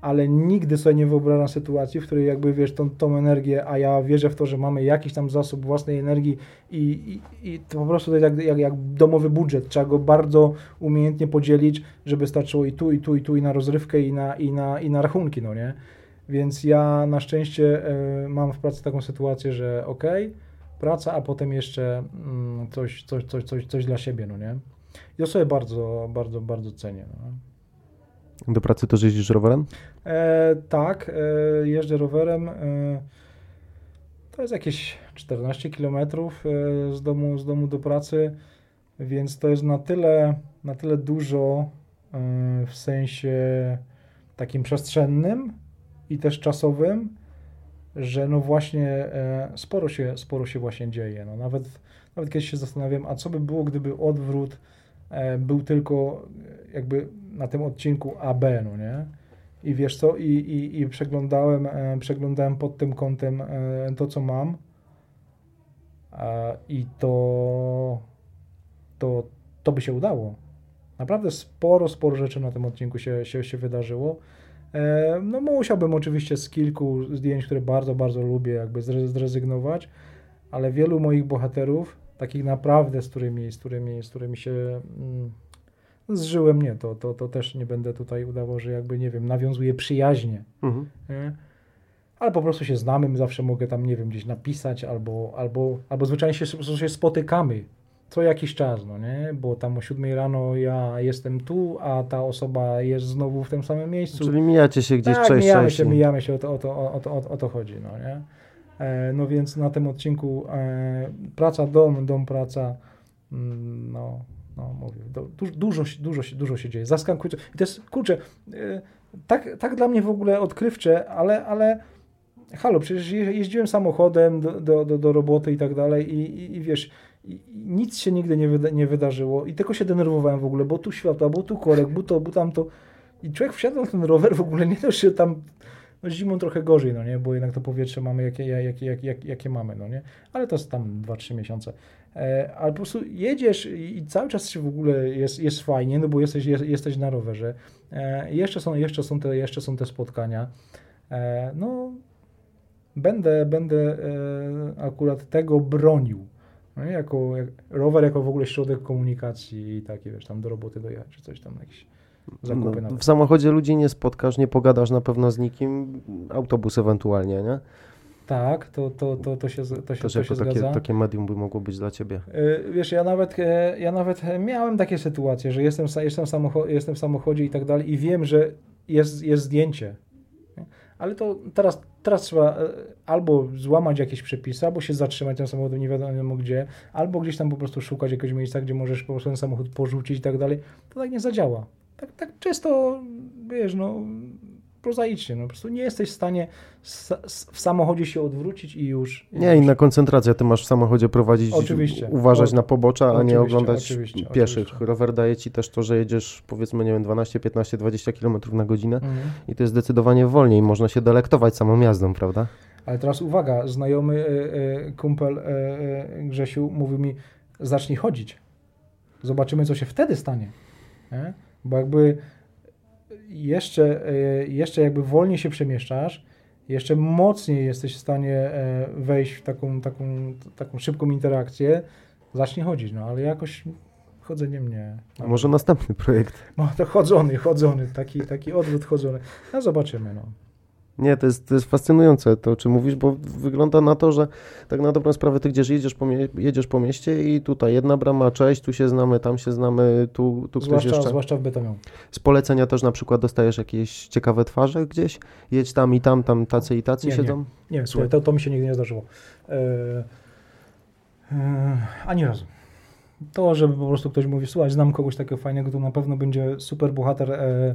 Ale nigdy sobie nie wyobrażam sytuacji, w której jakby, wiesz, tą, tą energię, a ja wierzę w to, że mamy jakiś tam zasób własnej energii i, i, i to po prostu to jest jak, jak, jak domowy budżet. Trzeba go bardzo umiejętnie podzielić, żeby starczyło i tu, i tu, i tu, i na rozrywkę, i na, i na, i na rachunki, no nie? Więc ja na szczęście e, mam w pracy taką sytuację, że okej, praca, a potem jeszcze mm, coś, coś, coś, coś, coś dla siebie, no nie? To sobie bardzo, bardzo, bardzo cenię. No. Do pracy też jeździsz rowerem? E, tak, e, jeżdżę rowerem. E, to jest jakieś 14 km e, z domu, z domu do pracy, więc to jest na tyle, na tyle dużo e, w sensie takim przestrzennym i też czasowym, że no właśnie e, sporo się, sporo się właśnie dzieje. No nawet, nawet kiedyś się zastanawiam, a co by było, gdyby odwrót e, był tylko e, jakby na tym odcinku AB, no nie? I wiesz co, i, i, i przeglądałem, przeglądałem pod tym kątem to, co mam i to, to, to by się udało. Naprawdę sporo, sporo rzeczy na tym odcinku się, się, się wydarzyło. E, No musiałbym oczywiście z kilku zdjęć, które bardzo, bardzo lubię, jakby zre- zrezygnować, ale wielu moich bohaterów, takich naprawdę, z którymi, z którymi, z którymi się mm, zżyłem, nie, to, to, to też nie będę tutaj udawał, że jakby, nie wiem, nawiązuję przyjaźnie, Mhm. ale po prostu się znamy, zawsze mogę tam, nie wiem, gdzieś napisać, albo, albo, albo zwyczajnie się, się spotykamy co jakiś czas, no nie, bo tam o 7 rano ja jestem tu, a ta osoba jest znowu w tym samym miejscu. Czyli mijacie się gdzieś tak, część mijamy się, częściej. mijamy się, o to, o to, o to, o, to chodzi, no nie. E, no więc na tym odcinku e, praca, dom, dom, praca, mm, no, no mówię, do, du, dużo, się- dużo, się- dużo się dzieje, zaskakujące. I to jest, kurczę, e, tak, tak dla mnie w ogóle odkrywcze, ale, ale halo, przecież je- jeździłem samochodem do, do, do, do roboty i tak dalej i, i, i wiesz, i, nic się nigdy nie, wyda, nie wydarzyło i tylko się denerwowałem w ogóle, bo tu światła, bo tu korek, bo to, bo tamto. I człowiek wsiadł na ten rower w ogóle nie dość, że tam no zimą trochę gorzej, no nie, bo jednak to powietrze mamy jakie, jakie, jakie, jakie, jakie mamy, no nie, ale to jest tam 2-3 miesiące. E, ale po prostu jedziesz i, i cały czas się w ogóle jest, jest fajnie, no bo jesteś, jest, jesteś na rowerze. E, jeszcze, są, jeszcze, są te, jeszcze są te spotkania. E, no, będę, będę e, akurat tego bronił. No, jako jak, rower jako w ogóle środek komunikacji i takie, wiesz, tam do roboty dojechać, czy coś tam, jakieś zakupy No, w samochodzie ludzi nie spotkasz, nie pogadasz na pewno z nikim, autobus ewentualnie, nie? Tak, to, to, to, to się, to się, Też to jako się takie, zgadza. takie medium by mogło być dla ciebie. Y, Wiesz, ja nawet, e, ja nawet miałem takie sytuacje, że jestem, jestem, w samocho- jestem w samochodzie i tak dalej i wiem, że jest, jest zdjęcie. Ale to teraz, teraz trzeba e, albo złamać jakieś przepisy, albo się zatrzymać tym samochodem nie wiadomo gdzie, albo gdzieś tam po prostu szukać jakiegoś miejsca, gdzie możesz po prostu ten samochód porzucić i tak dalej. To tak nie zadziała. Tak, tak czysto, wiesz, no prozaicznie, no po prostu nie jesteś w stanie w samochodzie się odwrócić i już. Nie, już. inna koncentracja. Ty masz w samochodzie prowadzić, Oczywiście. uważać O- na pobocza, a nie oglądać oczywiście, pieszych. oczywiście. Rower daje ci też to, że jedziesz powiedzmy, nie wiem, 12, 15, 20 km na godzinę Mhm. i to jest zdecydowanie wolniej. Można się delektować samą jazdą, prawda? Ale teraz uwaga, znajomy e, e, kumpel e, Grzesiu mówi mi, zacznij chodzić. Zobaczymy, co się wtedy stanie. Nie? Bo jakby jeszcze, e, jeszcze jakby wolniej się przemieszczasz, jeszcze mocniej jesteś w stanie e, wejść w taką, taką, taką szybką interakcję, zacznij chodzić. No ale jakoś chodzeniem nie. A może następny projekt. No to chodzony, chodzony, taki, taki odwrót chodzony. No zobaczymy, no. Nie, to jest, to jest fascynujące to, o czym mówisz, bo wygląda na to, że tak na dobrą sprawę ty gdzieś jedziesz po, mie- jedziesz po mieście i tutaj jedna brama, cześć, tu się znamy, tam się znamy, tu, tu ktoś Zwłaszcza, jeszcze. zwłaszcza w Bytomiu. Z polecenia też na przykład dostajesz jakieś ciekawe twarze gdzieś? Jedź tam i tam, tam tacy i tacy Nie, siedzą? Nie, Słuchaj. to, to mi się nigdy nie zdarzyło. E, e, ani razu. To, żeby po prostu ktoś mówi, słuchaj, znam kogoś takiego fajnego, to na pewno będzie super bohater e,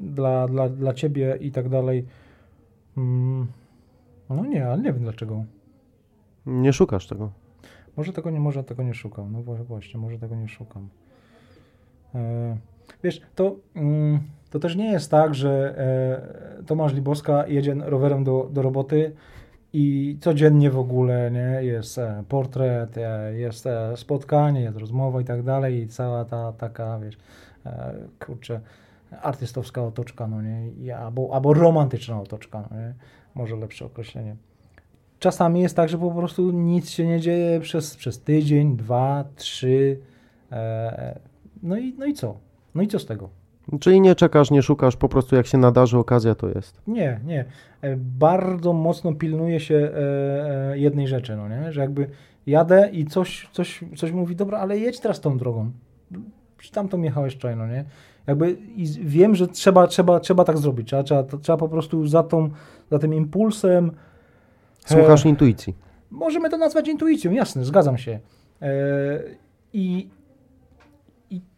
dla, dla, dla ciebie i tak dalej. Mm, no nie, ale nie wiem dlaczego. Nie szukasz tego. Może tego nie, może tego nie szukam. No wła- właśnie, może tego nie szukam. E, wiesz, to, mm, to też nie jest tak, że e, Tomasz Liboska jedzie rowerem do, do roboty i codziennie w ogóle nie, jest e, portret, e, jest e, spotkanie, jest rozmowa i tak dalej i cała ta taka, wiesz, e, kurczę, artystowska otoczka, no nie, I albo, albo romantyczna otoczka, no nie, może lepsze określenie. Czasami jest tak, że po prostu nic się nie dzieje przez, przez tydzień, dwa, trzy, e, no, i, no i co? No i co z tego? Czyli nie czekasz, nie szukasz, po prostu jak się nadarzy okazja, to jest. Nie, nie. E, Bardzo mocno pilnuje się e, e, jednej rzeczy, no nie? Że jakby jadę i coś, coś, coś mówi, dobra, ale jedź teraz tą drogą. Tamtą jechałeś wczoraj, no nie? Jakby i wiem, że trzeba, trzeba, trzeba tak zrobić. Trzeba, trzeba, trzeba po prostu za, tą, za tym impulsem Słuchasz intuicji. Możemy to nazwać intuicją, jasne, zgadzam się. E, I,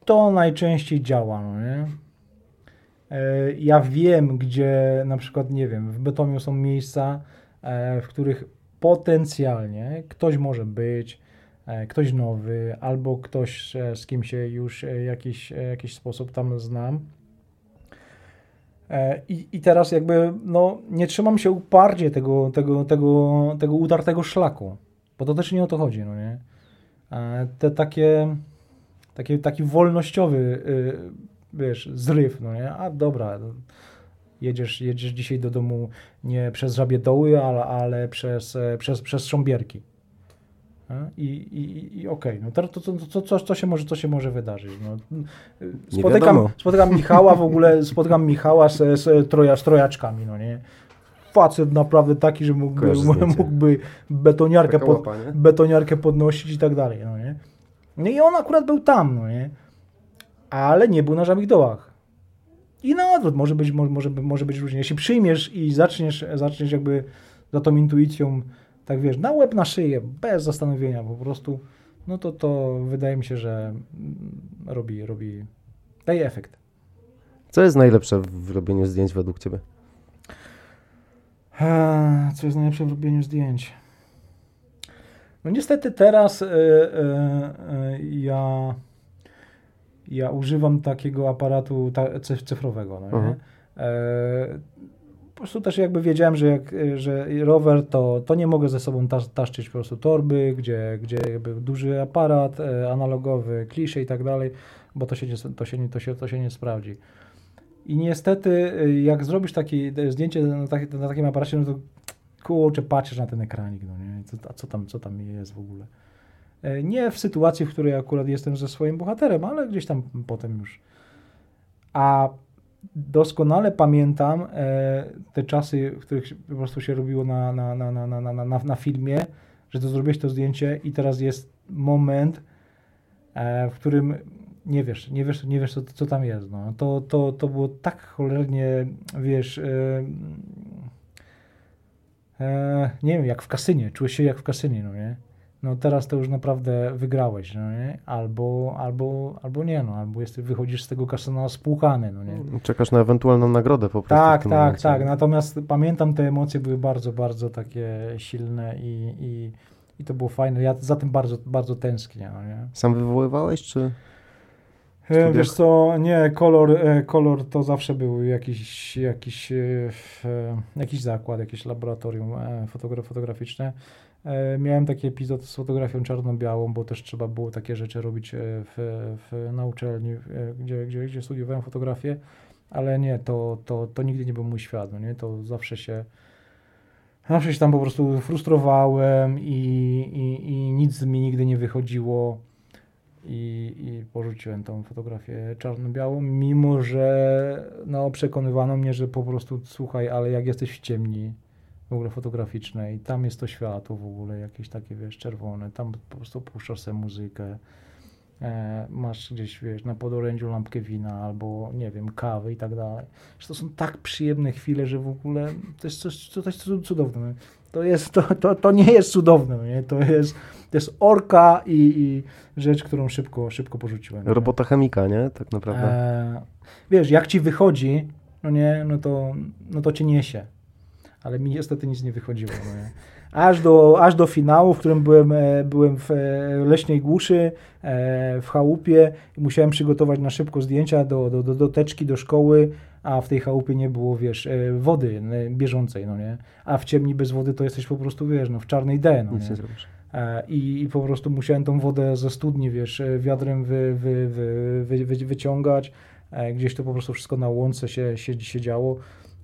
to najczęściej działa, no nie? E, ja wiem, gdzie na przykład, nie wiem, w Betomiu są miejsca, e, w których potencjalnie ktoś może być, e, ktoś nowy, albo ktoś, e, z kim się już e, jakiś, e, jakiś sposób tam znam. E, I, I teraz jakby, no, nie trzymam się uparcie tego, tego, tego, tego utartego szlaku, bo to też nie o to chodzi, no nie? E, Te takie, takie, taki wolnościowy, y, wiesz, zryw, no nie? A dobra, jedziesz, jedziesz dzisiaj do domu nie przez Żabie Doły, ale, ale przez, e, przez, przez Szcząbierki. E, I, i, i okej, no teraz to, to, to, to, co, się może, co się może wydarzyć? No, spotykam, spotykam Michała w ogóle, spotykam Michała z, z, troja, z trojaczkami, no nie? Facet naprawdę taki, że mógłby, mógłby betoniarkę, pod, łapa, betoniarkę podnosić i tak dalej, no nie? No i on akurat był tam, no nie? Ale nie był na żadnych dołach. I na odwrót, może być, może, może, może być różnie. Jeśli przyjmiesz i zaczniesz, zaczniesz jakby za tą intuicją, tak wiesz, na łeb, na szyję, bez zastanowienia po prostu, no to to wydaje mi się, że robi, robi, daje efekt. Co jest najlepsze w robieniu zdjęć według ciebie? Eee, Co jest najlepsze w robieniu zdjęć? No niestety teraz e, e, e, ja, ja używam takiego aparatu ta, cyf- cyfrowego. No nie? Mhm. E, po prostu też jakby wiedziałem, że, jak, że rower to, to nie mogę ze sobą tasz, taszczyć po prostu torby, gdzie, gdzie jakby duży aparat e, analogowy, klisze i tak dalej, bo to się nie, to się nie, to się, to się nie sprawdzi. I niestety, y, jak zrobisz takie zdjęcie na, taki, na takim aparacie, no to kurczę, patrzysz na ten ekranik, no nie? Co, a co tam, co tam jest w ogóle? E, Nie w sytuacji, w której akurat jestem ze swoim bohaterem, ale gdzieś tam potem już. A doskonale pamiętam e, te czasy, w których po prostu się robiło na, na, na, na, na, na, na, na filmie, że to zrobiłeś to zdjęcie i teraz jest moment, e, w którym nie wiesz, nie wiesz, nie wiesz co, co tam jest. No. To, to, to było tak cholernie, wiesz, e, nie wiem, jak w kasynie, czułeś się jak w kasynie, no nie? No teraz to już naprawdę wygrałeś, no nie? Albo, albo, albo nie, no, albo jesteś, wychodzisz z tego kasyna spłukany, no nie? Czekasz na ewentualną nagrodę po prostu. Tak, tak, momencie. tak. Natomiast pamiętam, te emocje były bardzo, bardzo takie silne i, i, i to było fajne. Ja za tym bardzo, bardzo tęsknię, no nie? Sam wywoływałeś, czy... E, studiach? Wiesz co, nie, kolor, e, kolor to zawsze był jakiś, jakiś, e, jakiś zakład, jakieś laboratorium fotogra fotograficzne. E, Miałem taki epizod z fotografią czarno-białą, bo też trzeba było takie rzeczy robić e, w, w, na uczelni, e, gdzie, gdzie, gdzie studiowałem fotografię, ale nie, to, to, to nigdy nie był mój świat, no nie? To zawsze się zawsze się tam po prostu frustrowałem i, i, i nic mi nigdy nie wychodziło i, i porzuciłem tą fotografię czarno-białą, mimo że no, przekonywano mnie, że po prostu słuchaj, ale jak jesteś w ciemni w ogóle fotograficznej, tam jest to światło w ogóle jakieś takie, wiesz, czerwone, tam po prostu puszczasz sobie muzykę, e, masz gdzieś, wiesz, na podorędziu lampkę wina albo, nie wiem, kawy i tak dalej. To są tak przyjemne chwile, że w ogóle to jest coś, to jest cudowne. To, jest, to, to, to nie jest cudowne, nie? To jest, to jest orka i, i rzecz, którą szybko, szybko porzuciłem. nie? Robota chemika, nie? Tak naprawdę. E, wiesz, jak ci wychodzi, no nie, no to, no to cię niesie. Ale mi niestety nic nie wychodziło. No aż do, aż do finału, w którym byłem, e, byłem w e, leśnej głuszy, e, w chałupie i musiałem przygotować na szybko zdjęcia do, do, do, do teczki, do szkoły, a w tej chałupie nie było, wiesz, wody bieżącej, no nie? A w ciemni bez wody to jesteś po prostu, wiesz, no w czarnej D, no Nic nie? zrobisz. I, I po prostu musiałem tą wodę ze studni, wiesz, wiadrem wy, wy, wy, wy, wy, wyciągać. Gdzieś to po prostu wszystko na łące się, się, się działo.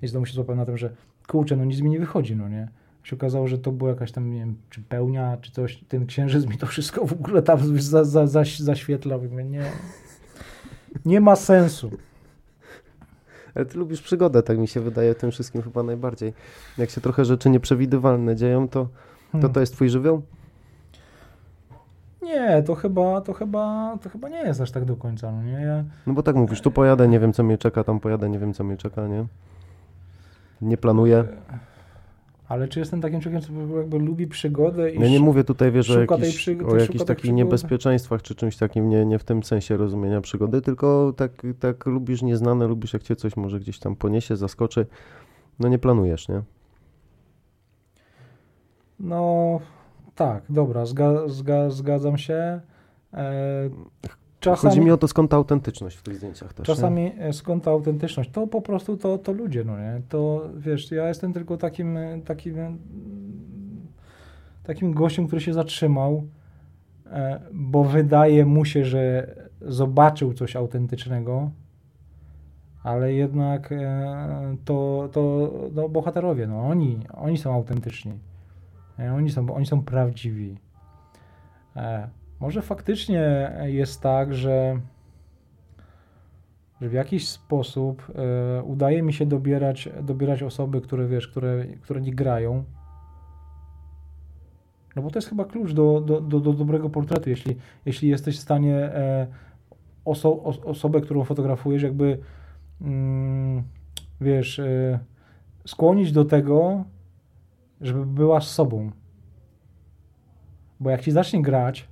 I znowu się złapałem na tym, że kurczę, no nic mi nie wychodzi, no nie. Się okazało, że to była jakaś tam, nie wiem, czy pełnia, czy coś. Ten księżyc mi to wszystko w ogóle tam za, za, za, zaświetlał. Mówię, nie, nie ma sensu. Ale ty lubisz przygodę, tak mi się wydaje, tym wszystkim chyba najbardziej. Jak się trochę rzeczy nieprzewidywalne dzieją, to to, Hmm. to jest twój żywioł? Nie, to chyba, to chyba, to chyba nie jest aż tak do końca, no nie. Ja, No bo tak mówisz, tu pojadę, nie wiem co mnie czeka, tam pojadę, nie wiem co mnie czeka, nie? Nie planuję. ale czy jestem takim człowiekiem, co jakby lubi przygodę i Ja nie mówię tutaj, wiesz, o przyg- o jakichś takich niebezpieczeństwach czy czymś takim, nie, nie w tym sensie rozumienia przygody, tylko tak, tak lubisz nieznane, lubisz jak cię coś może gdzieś tam poniesie, zaskoczy. No nie planujesz, nie? No tak, dobra, zga, zga, zgadzam się. E, czasami, Chodzi mi o to, skąd ta autentyczność w tych zdjęciach też. nie? czasami e, skąd ta autentyczność? To po prostu to, to ludzie, no nie? To wiesz, ja jestem tylko takim, e, takim, e, takim gościem, który się zatrzymał, e, bo wydaje mu się, że zobaczył coś autentycznego, ale jednak to, to no, bohaterowie, no oni, oni są autentyczni. Oni są, oni są prawdziwi. Może faktycznie jest tak, że, że w jakiś sposób e, udaje mi się dobierać, dobierać osoby, które wiesz, które, które nie grają. No bo to jest chyba klucz do, do, do, do dobrego portretu. Jeśli, jeśli jesteś w stanie e, oso, os, osobę, którą fotografujesz, jakby mm, wiesz, e, skłonić do tego, żeby była z sobą. Bo jak ci zacznie grać,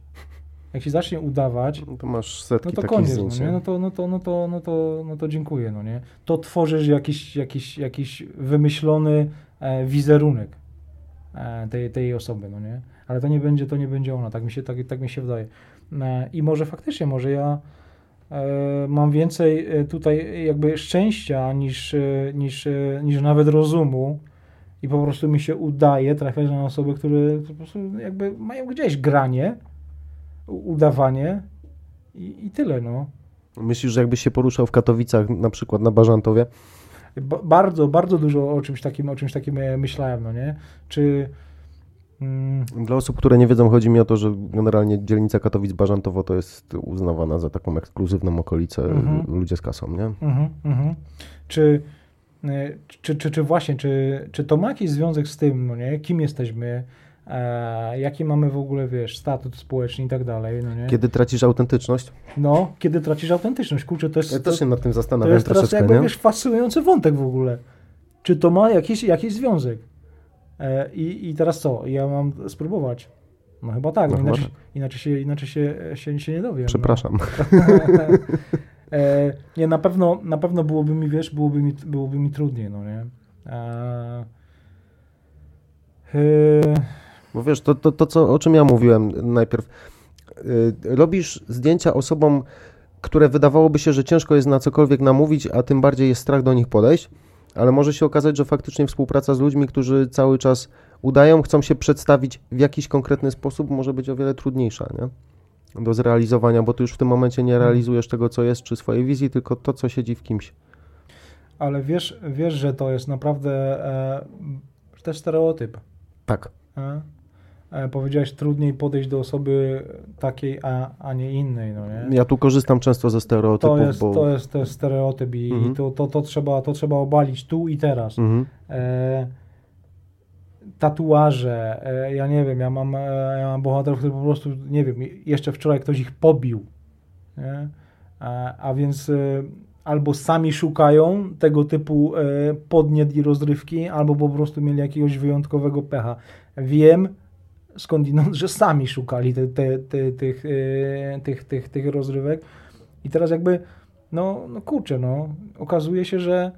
jak ci zacznie udawać, No to masz setki no to takich koniec, zdjęć. no, nie? No, to, no, to, no, to, no, to, no to dziękuję, no nie? To tworzysz jakiś, jakiś, jakiś wymyślony e, wizerunek e, tej, tej osoby, no nie? Ale to nie będzie, to nie będzie ona, tak mi się, tak, tak mi się wydaje. E, I może faktycznie, może ja e, mam więcej e, tutaj jakby szczęścia niż, e, niż, niż nawet rozumu i po prostu mi się udaje trafiać na osoby, które po prostu jakby mają gdzieś granie, udawanie i, i tyle, no. Myślisz, że jakbyś się poruszał w Katowicach, na przykład na Bażantowie, Ba- bardzo, bardzo dużo o czymś takim, o czymś takim e, myślałem, no nie? Czy mm, Dla osób, które nie wiedzą, chodzi mi o to, że generalnie dzielnica Katowic-Bażantowo to jest uznawana za taką ekskluzywną okolicę Mhm. ludzie z kasą, nie? mhm, mhm. czy, e, czy, czy, czy właśnie, czy, czy to ma jakiś związek z tym, no nie? Kim jesteśmy, e, jaki mamy w ogóle, wiesz, statut społeczny i tak dalej, no nie? Kiedy tracisz autentyczność? No, kiedy tracisz autentyczność, kurczę, to jest, Ja to, też się nad tym to zastanawiam jest teraz jakby, nie? wiesz, fascynujący wątek w ogóle. Czy to ma jakiś, jakiś związek? E, i, I teraz co? Ja mam spróbować. No chyba tak, No no inaczej, tak. inaczej, się, inaczej się, się, się nie dowiem. Przepraszam. No. e, nie, na pewno, na pewno byłoby mi, wiesz, byłoby mi, byłoby mi trudniej, no nie? E, e, Bo wiesz, to, to, to co, o czym ja mówiłem najpierw. Yy, robisz zdjęcia osobom, które wydawałoby się, że ciężko jest na cokolwiek namówić, a tym bardziej jest strach do nich podejść, ale może się okazać, że faktycznie współpraca z ludźmi, którzy cały czas udają, chcą się przedstawić w jakiś konkretny sposób, może być o wiele trudniejsza, nie? Do zrealizowania, bo ty już w tym momencie nie realizujesz tego, co jest, czy swojej wizji, tylko to, co siedzi w kimś. ale wiesz, wiesz, że to jest naprawdę e, też stereotyp. Tak. E? E, powiedziałeś, trudniej podejść do osoby takiej, a, a nie innej, no nie? Ja tu korzystam często ze stereotypów, To jest, bo... to jest, to jest stereotyp i Mhm. to, to, to, trzeba, to trzeba obalić tu i teraz. Mhm. E, tatuaże, e, ja nie wiem, ja mam, e, ja mam bohaterów, którzy po prostu, nie wiem, jeszcze wczoraj ktoś ich pobił, nie? A, a więc e, albo sami szukają tego typu e, podniet i rozrywki, albo po prostu mieli jakiegoś wyjątkowego pecha. Wiem skądinąd, że sami szukali te, te, te, tych, e, tych, tych, tych rozrywek i teraz jakby, no, no kurczę, no, okazuje się, że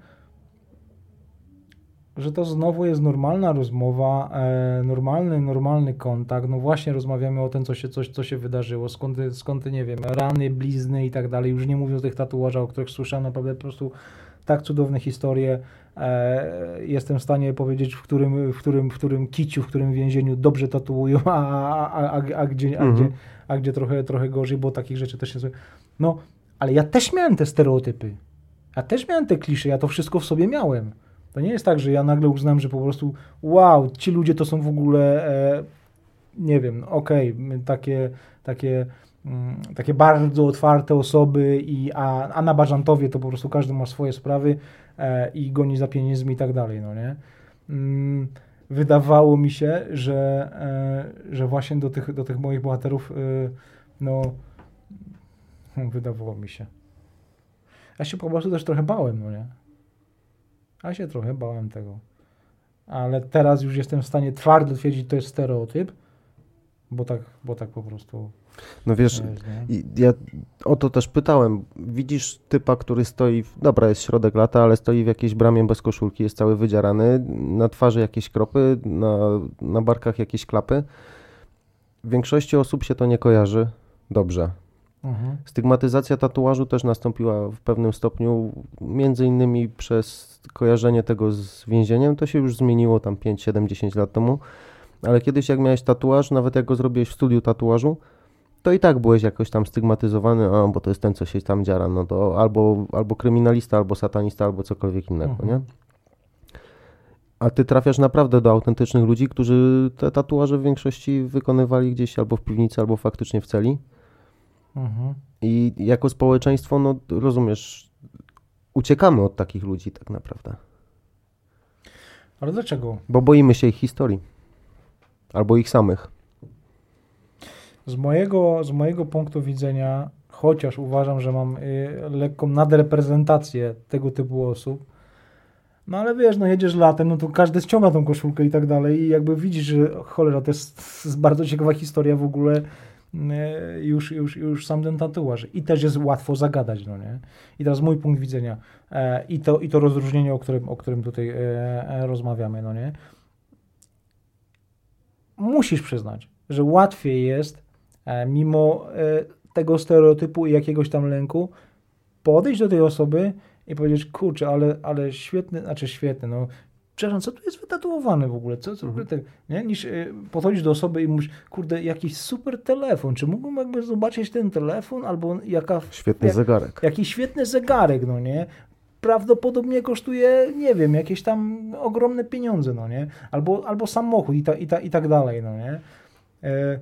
że to znowu jest normalna rozmowa, e, normalny, normalny kontakt. No właśnie rozmawiamy o tym, co się, coś, co się wydarzyło, skąd, skąd, nie wiem, rany, blizny i tak dalej. Już nie mówiąc o tych tatuażach, o których słyszałem, naprawdę po prostu tak cudowne historie. E, jestem w stanie powiedzieć, w którym, w którym, w którym kiciu, w którym więzieniu dobrze tatuują, a, a, a, a, gdzie, a, Mhm. gdzie, a gdzie trochę, trochę gorzej, bo takich rzeczy też się... No, ale ja też miałem te stereotypy. Ja też miałem te klisze, ja to wszystko w sobie miałem. To nie jest tak, że ja nagle uznam, że po prostu wow, ci ludzie to są w ogóle, e, nie wiem, okej, my takie, takie, takie bardzo otwarte osoby, i, a, a na Bażantowie to po prostu każdy ma swoje sprawy e, i goni za pieniędzmi i tak dalej, no nie? Mm, wydawało mi się, że, e, że właśnie do tych, do tych moich bohaterów, e, no, hmm, wydawało mi się. Ja się po prostu też trochę bałem, no nie? Ja się trochę bałem tego. Ale teraz już jestem w stanie twardo twierdzić, to jest stereotyp, bo tak, bo tak po prostu No wiesz, i ja o to też pytałem. Widzisz typa, który stoi, w, dobra, jest środek lata, ale stoi w jakiejś bramie bez koszulki, jest cały wydzierany, na twarzy jakieś kropy, na, na barkach jakieś klapy. Większości osób się to nie kojarzy dobrze. Mhm. Stygmatyzacja tatuażu też nastąpiła w pewnym stopniu, między innymi przez kojarzenie tego z więzieniem. To się już zmieniło tam 5, 7, 10 lat temu. Ale kiedyś jak miałeś tatuaż, nawet jak go zrobiłeś w studiu tatuażu, to i tak byłeś jakoś tam stygmatyzowany, a, bo to jest ten, co się tam dziara, no to albo, albo kryminalista, albo satanista, albo cokolwiek innego, Mhm. nie? A ty trafiasz naprawdę do autentycznych ludzi, którzy te tatuaże w większości wykonywali gdzieś albo w piwnicy, albo faktycznie w celi. Mhm. I jako społeczeństwo, no rozumiesz, uciekamy od takich ludzi tak naprawdę, Ale dlaczego? bo boimy się ich historii albo ich samych. Z mojego, z mojego punktu widzenia, chociaż uważam, że mam y, lekką nadreprezentację tego typu osób, no ale wiesz, no jedziesz latem, no to każdy ściąga tą koszulkę i tak dalej i jakby widzisz, że cholera, to jest, bardzo ciekawa historia w ogóle y, już, już, już sam ten tatuaż i też jest łatwo zagadać, no nie? I teraz mój punkt widzenia e, i, to, i to rozróżnienie, o którym, o którym tutaj e, e, rozmawiamy, no nie? Musisz przyznać, że łatwiej jest mimo e, tego stereotypu i jakiegoś tam lęku podejść do tej osoby i powiedzieć, kurczę, ale, ale świetny, znaczy świetny, no przepraszam, co tu jest wytatuowane w ogóle, co, co Mhm. nie? Niż y, podchodzić do osoby i mówisz, kurde, jakiś super telefon, czy mógłbym jakby zobaczyć ten telefon, albo jaka, Świetny Jak- zegarek. jakiś świetny zegarek, no nie? Prawdopodobnie kosztuje, nie wiem, jakieś tam ogromne pieniądze, no nie? Albo, albo samochód i, ta, i, ta, i tak dalej, no nie? E,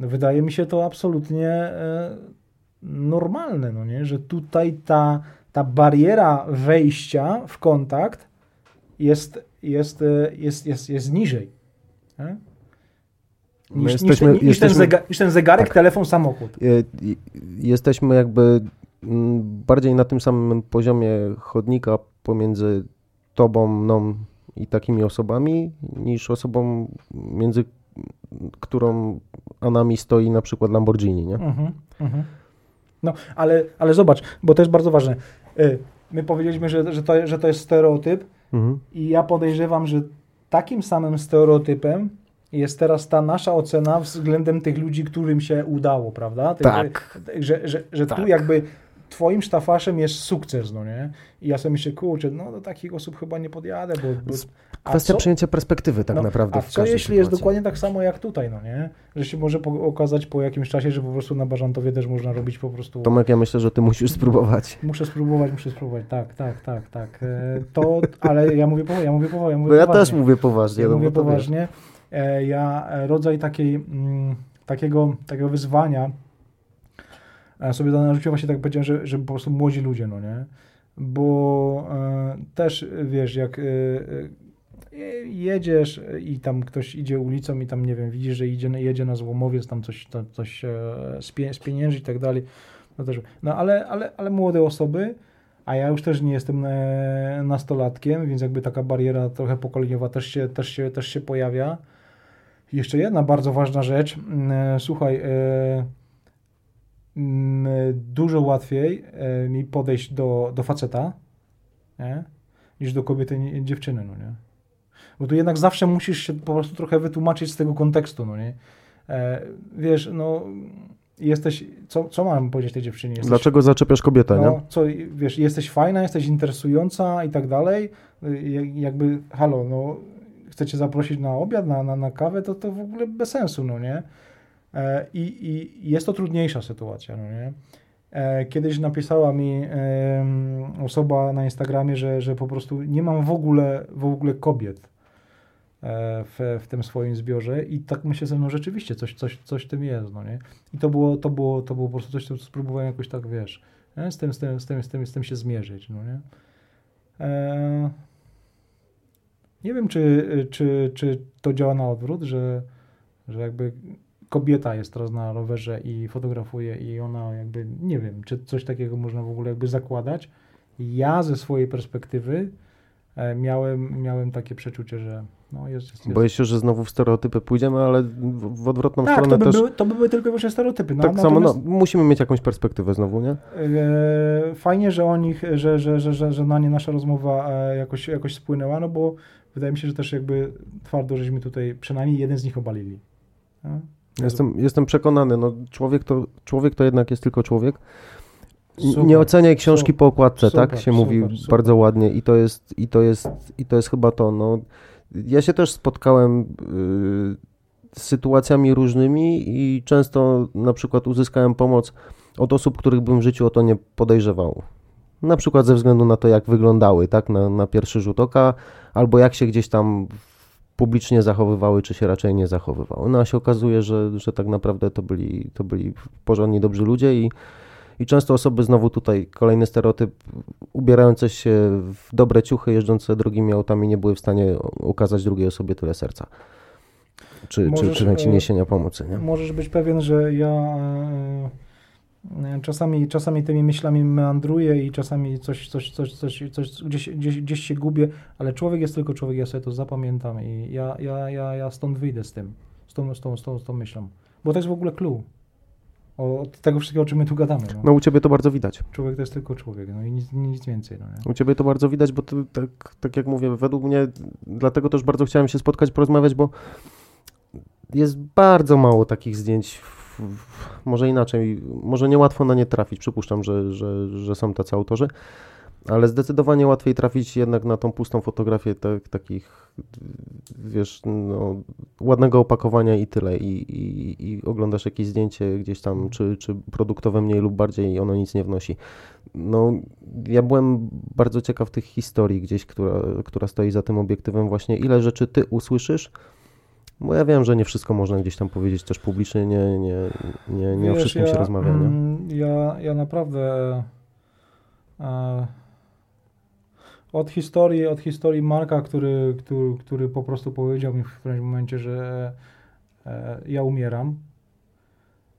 no wydaje mi się to absolutnie e, normalne, no nie? Że tutaj ta, ta bariera wejścia w kontakt jest, jest, e, jest, jest, jest niżej. Nie? Niż, jesteśmy- niż, ten, niż, ten niż ten zegarek, Tak. telefon, samochód. Y, Jesteśmy jakby mm, bardziej na tym samym poziomie chodnika pomiędzy tobą, mną i takimi osobami, niż osobą, między którą a nami stoi na przykład Lamborghini, nie? Mhm, mhm. No, ale, ale zobacz, bo to jest bardzo ważne. Y, My powiedzieliśmy, że, że, to, że to jest stereotyp Mhm. i ja podejrzewam, że takim samym stereotypem jest teraz ta nasza ocena względem tych ludzi, którym się udało, prawda? Tych, Tak. Że, że, że tu Tak. jakby twoim sztafaszem jest sukces, no nie? I ja sobie myślę, kurczę, no do takich osób chyba nie podjadę, bo... bo Kwestia co- przyjęcia perspektywy tak no, naprawdę A w co jeśli jest sytuacji. dokładnie tak samo jak tutaj, no nie? Że się może po, okazać po jakimś czasie, że po prostu na Bażantowie też można robić po prostu... Tomek, ja myślę, że ty musisz spróbować. Muszę spróbować, muszę spróbować, tak, tak, tak, tak. E, To, ale ja mówię, ja mówię, ja mówię Bo ja poważnie. też mówię poważnie. Ja no mówię poważnie. E, Ja e, rodzaj takiej, mm, takiego, takiego wyzwania e, sobie narzuciłem właśnie tak powiedziałem, że, że po prostu młodzi ludzie, no nie? Bo e, też wiesz, jak e, e, jedziesz i tam ktoś idzie ulicą i tam nie wiem, widzisz, że idzie, jedzie na złomowiec, tam coś, to, coś e, spie, spienięży i tak dalej. No, też, no ale, ale, ale młode osoby, a ja już też nie jestem nastolatkiem, więc jakby taka bariera trochę pokoleniowa też się, też się, też się pojawia. Jeszcze jedna bardzo ważna rzecz. Mm, Słuchaj, dużo łatwiej e, mi podejść do, do faceta, nie? niż do kobiety, nie- dziewczyny, no nie? Bo tu jednak zawsze musisz się po prostu trochę wytłumaczyć z tego kontekstu, no nie? E, wiesz, no jesteś, co, co mam powiedzieć tej dziewczynie? Jesteś, Dlaczego zaczepiasz kobietę, no, nie? co, wiesz, jesteś fajna, jesteś interesująca i tak dalej, Y, jakby, halo, no, chcecie zaprosić na obiad, na, na, na kawę, to to w ogóle bez sensu, no nie? E, I, I jest to trudniejsza sytuacja, no nie? E, kiedyś napisała mi osoba na Instagramie, że, że po prostu nie mam w ogóle, w ogóle kobiet e, w, w tym swoim zbiorze i tak myślę ze mną rzeczywiście coś, coś, coś tym jest, no nie? I to było, to było, to było po prostu coś, co spróbowałem jakoś tak, wiesz? Z, tym, z, tym, z, tym, z, tym, z tym się zmierzyć, no nie? Nie wiem, czy, czy, czy to działa na odwrót, że, że jakby kobieta jest teraz na rowerze i fotografuje i ona jakby, nie wiem, czy coś takiego można w ogóle jakby zakładać. Ja ze swojej perspektywy e, miałem, miałem takie przeczucie, że no jest, jest, Boję się, że znowu w stereotypy pójdziemy, ale w, w odwrotną tak, stronę to by też... Były, to by były tylko właśnie stereotypy. No, tak samo, no, musimy mieć jakąś perspektywę znowu, nie? E, fajnie, że o nich, że, że, że, że, że na nie nasza rozmowa e, jakoś, jakoś spłynęła, no bo wydaje mi się, że też jakby twardo żeśmy tutaj przynajmniej jeden z nich obalili. No? Jestem, jestem przekonany, no człowiek to, człowiek to jednak jest tylko człowiek. Super, nie oceniaj książki super, po okładce, super, tak się mówi bardzo ładnie i to jest, i to jest, i to jest chyba to. No. Ja się też spotkałem y, z sytuacjami różnymi i często na przykład uzyskałem pomoc od osób, których bym w życiu o to nie podejrzewał. Na przykład ze względu na to, jak wyglądały, tak, na, na pierwszy rzut oka, albo jak się gdzieś tam publicznie zachowywały, czy się raczej nie zachowywały. No a się okazuje, że, że tak naprawdę to byli, to byli porządni, dobrzy ludzie i, i często osoby, znowu tutaj kolejny stereotyp, ubierające się w dobre ciuchy, jeżdżące drogimi autami, nie były w stanie ukazać drugiej osobie tyle serca. Czy, czy, Możesz, czy chęci e, niesienia pomocy, nie? Możesz być pewien, że ja e, czasami, czasami tymi myślami meandruję i czasami coś, coś, coś, coś, coś gdzieś, gdzieś, gdzieś się gubię, ale człowiek jest tylko człowiek, ja sobie to zapamiętam i ja, ja, ja, ja stąd wyjdę z tym, z tą, z tą, z tą, z tą myślą. Bo to jest w ogóle clue. Od tego wszystkiego, o czym my tu gadamy. No. No u Ciebie to bardzo widać. Człowiek to jest tylko człowiek, no i nic, nic więcej. No, nie? U Ciebie to bardzo widać, bo to, tak, tak jak mówię, według mnie, dlatego też bardzo chciałem się spotkać, porozmawiać, bo jest bardzo mało takich zdjęć, w, w, może inaczej, może niełatwo na nie trafić, przypuszczam, że, że, że są tacy autorzy, ale zdecydowanie łatwiej trafić jednak na tą pustą fotografię tak, takich, wiesz, no, ładnego opakowania i tyle I, i, i oglądasz jakieś zdjęcie gdzieś tam, czy, czy produktowe mniej lub bardziej i ono nic nie wnosi. No, ja byłem bardzo ciekaw tych historii gdzieś, która, która stoi za tym obiektywem właśnie, ile rzeczy ty usłyszysz, bo ja wiem, że nie wszystko można gdzieś tam powiedzieć też publicznie, nie, nie, nie, nie o Wiesz, wszystkim ja, się rozmawia, nie? mm, Ja, ja naprawdę e, od historii, od historii Marka, który, który, który po prostu powiedział mi w którymś momencie, że e, ja umieram,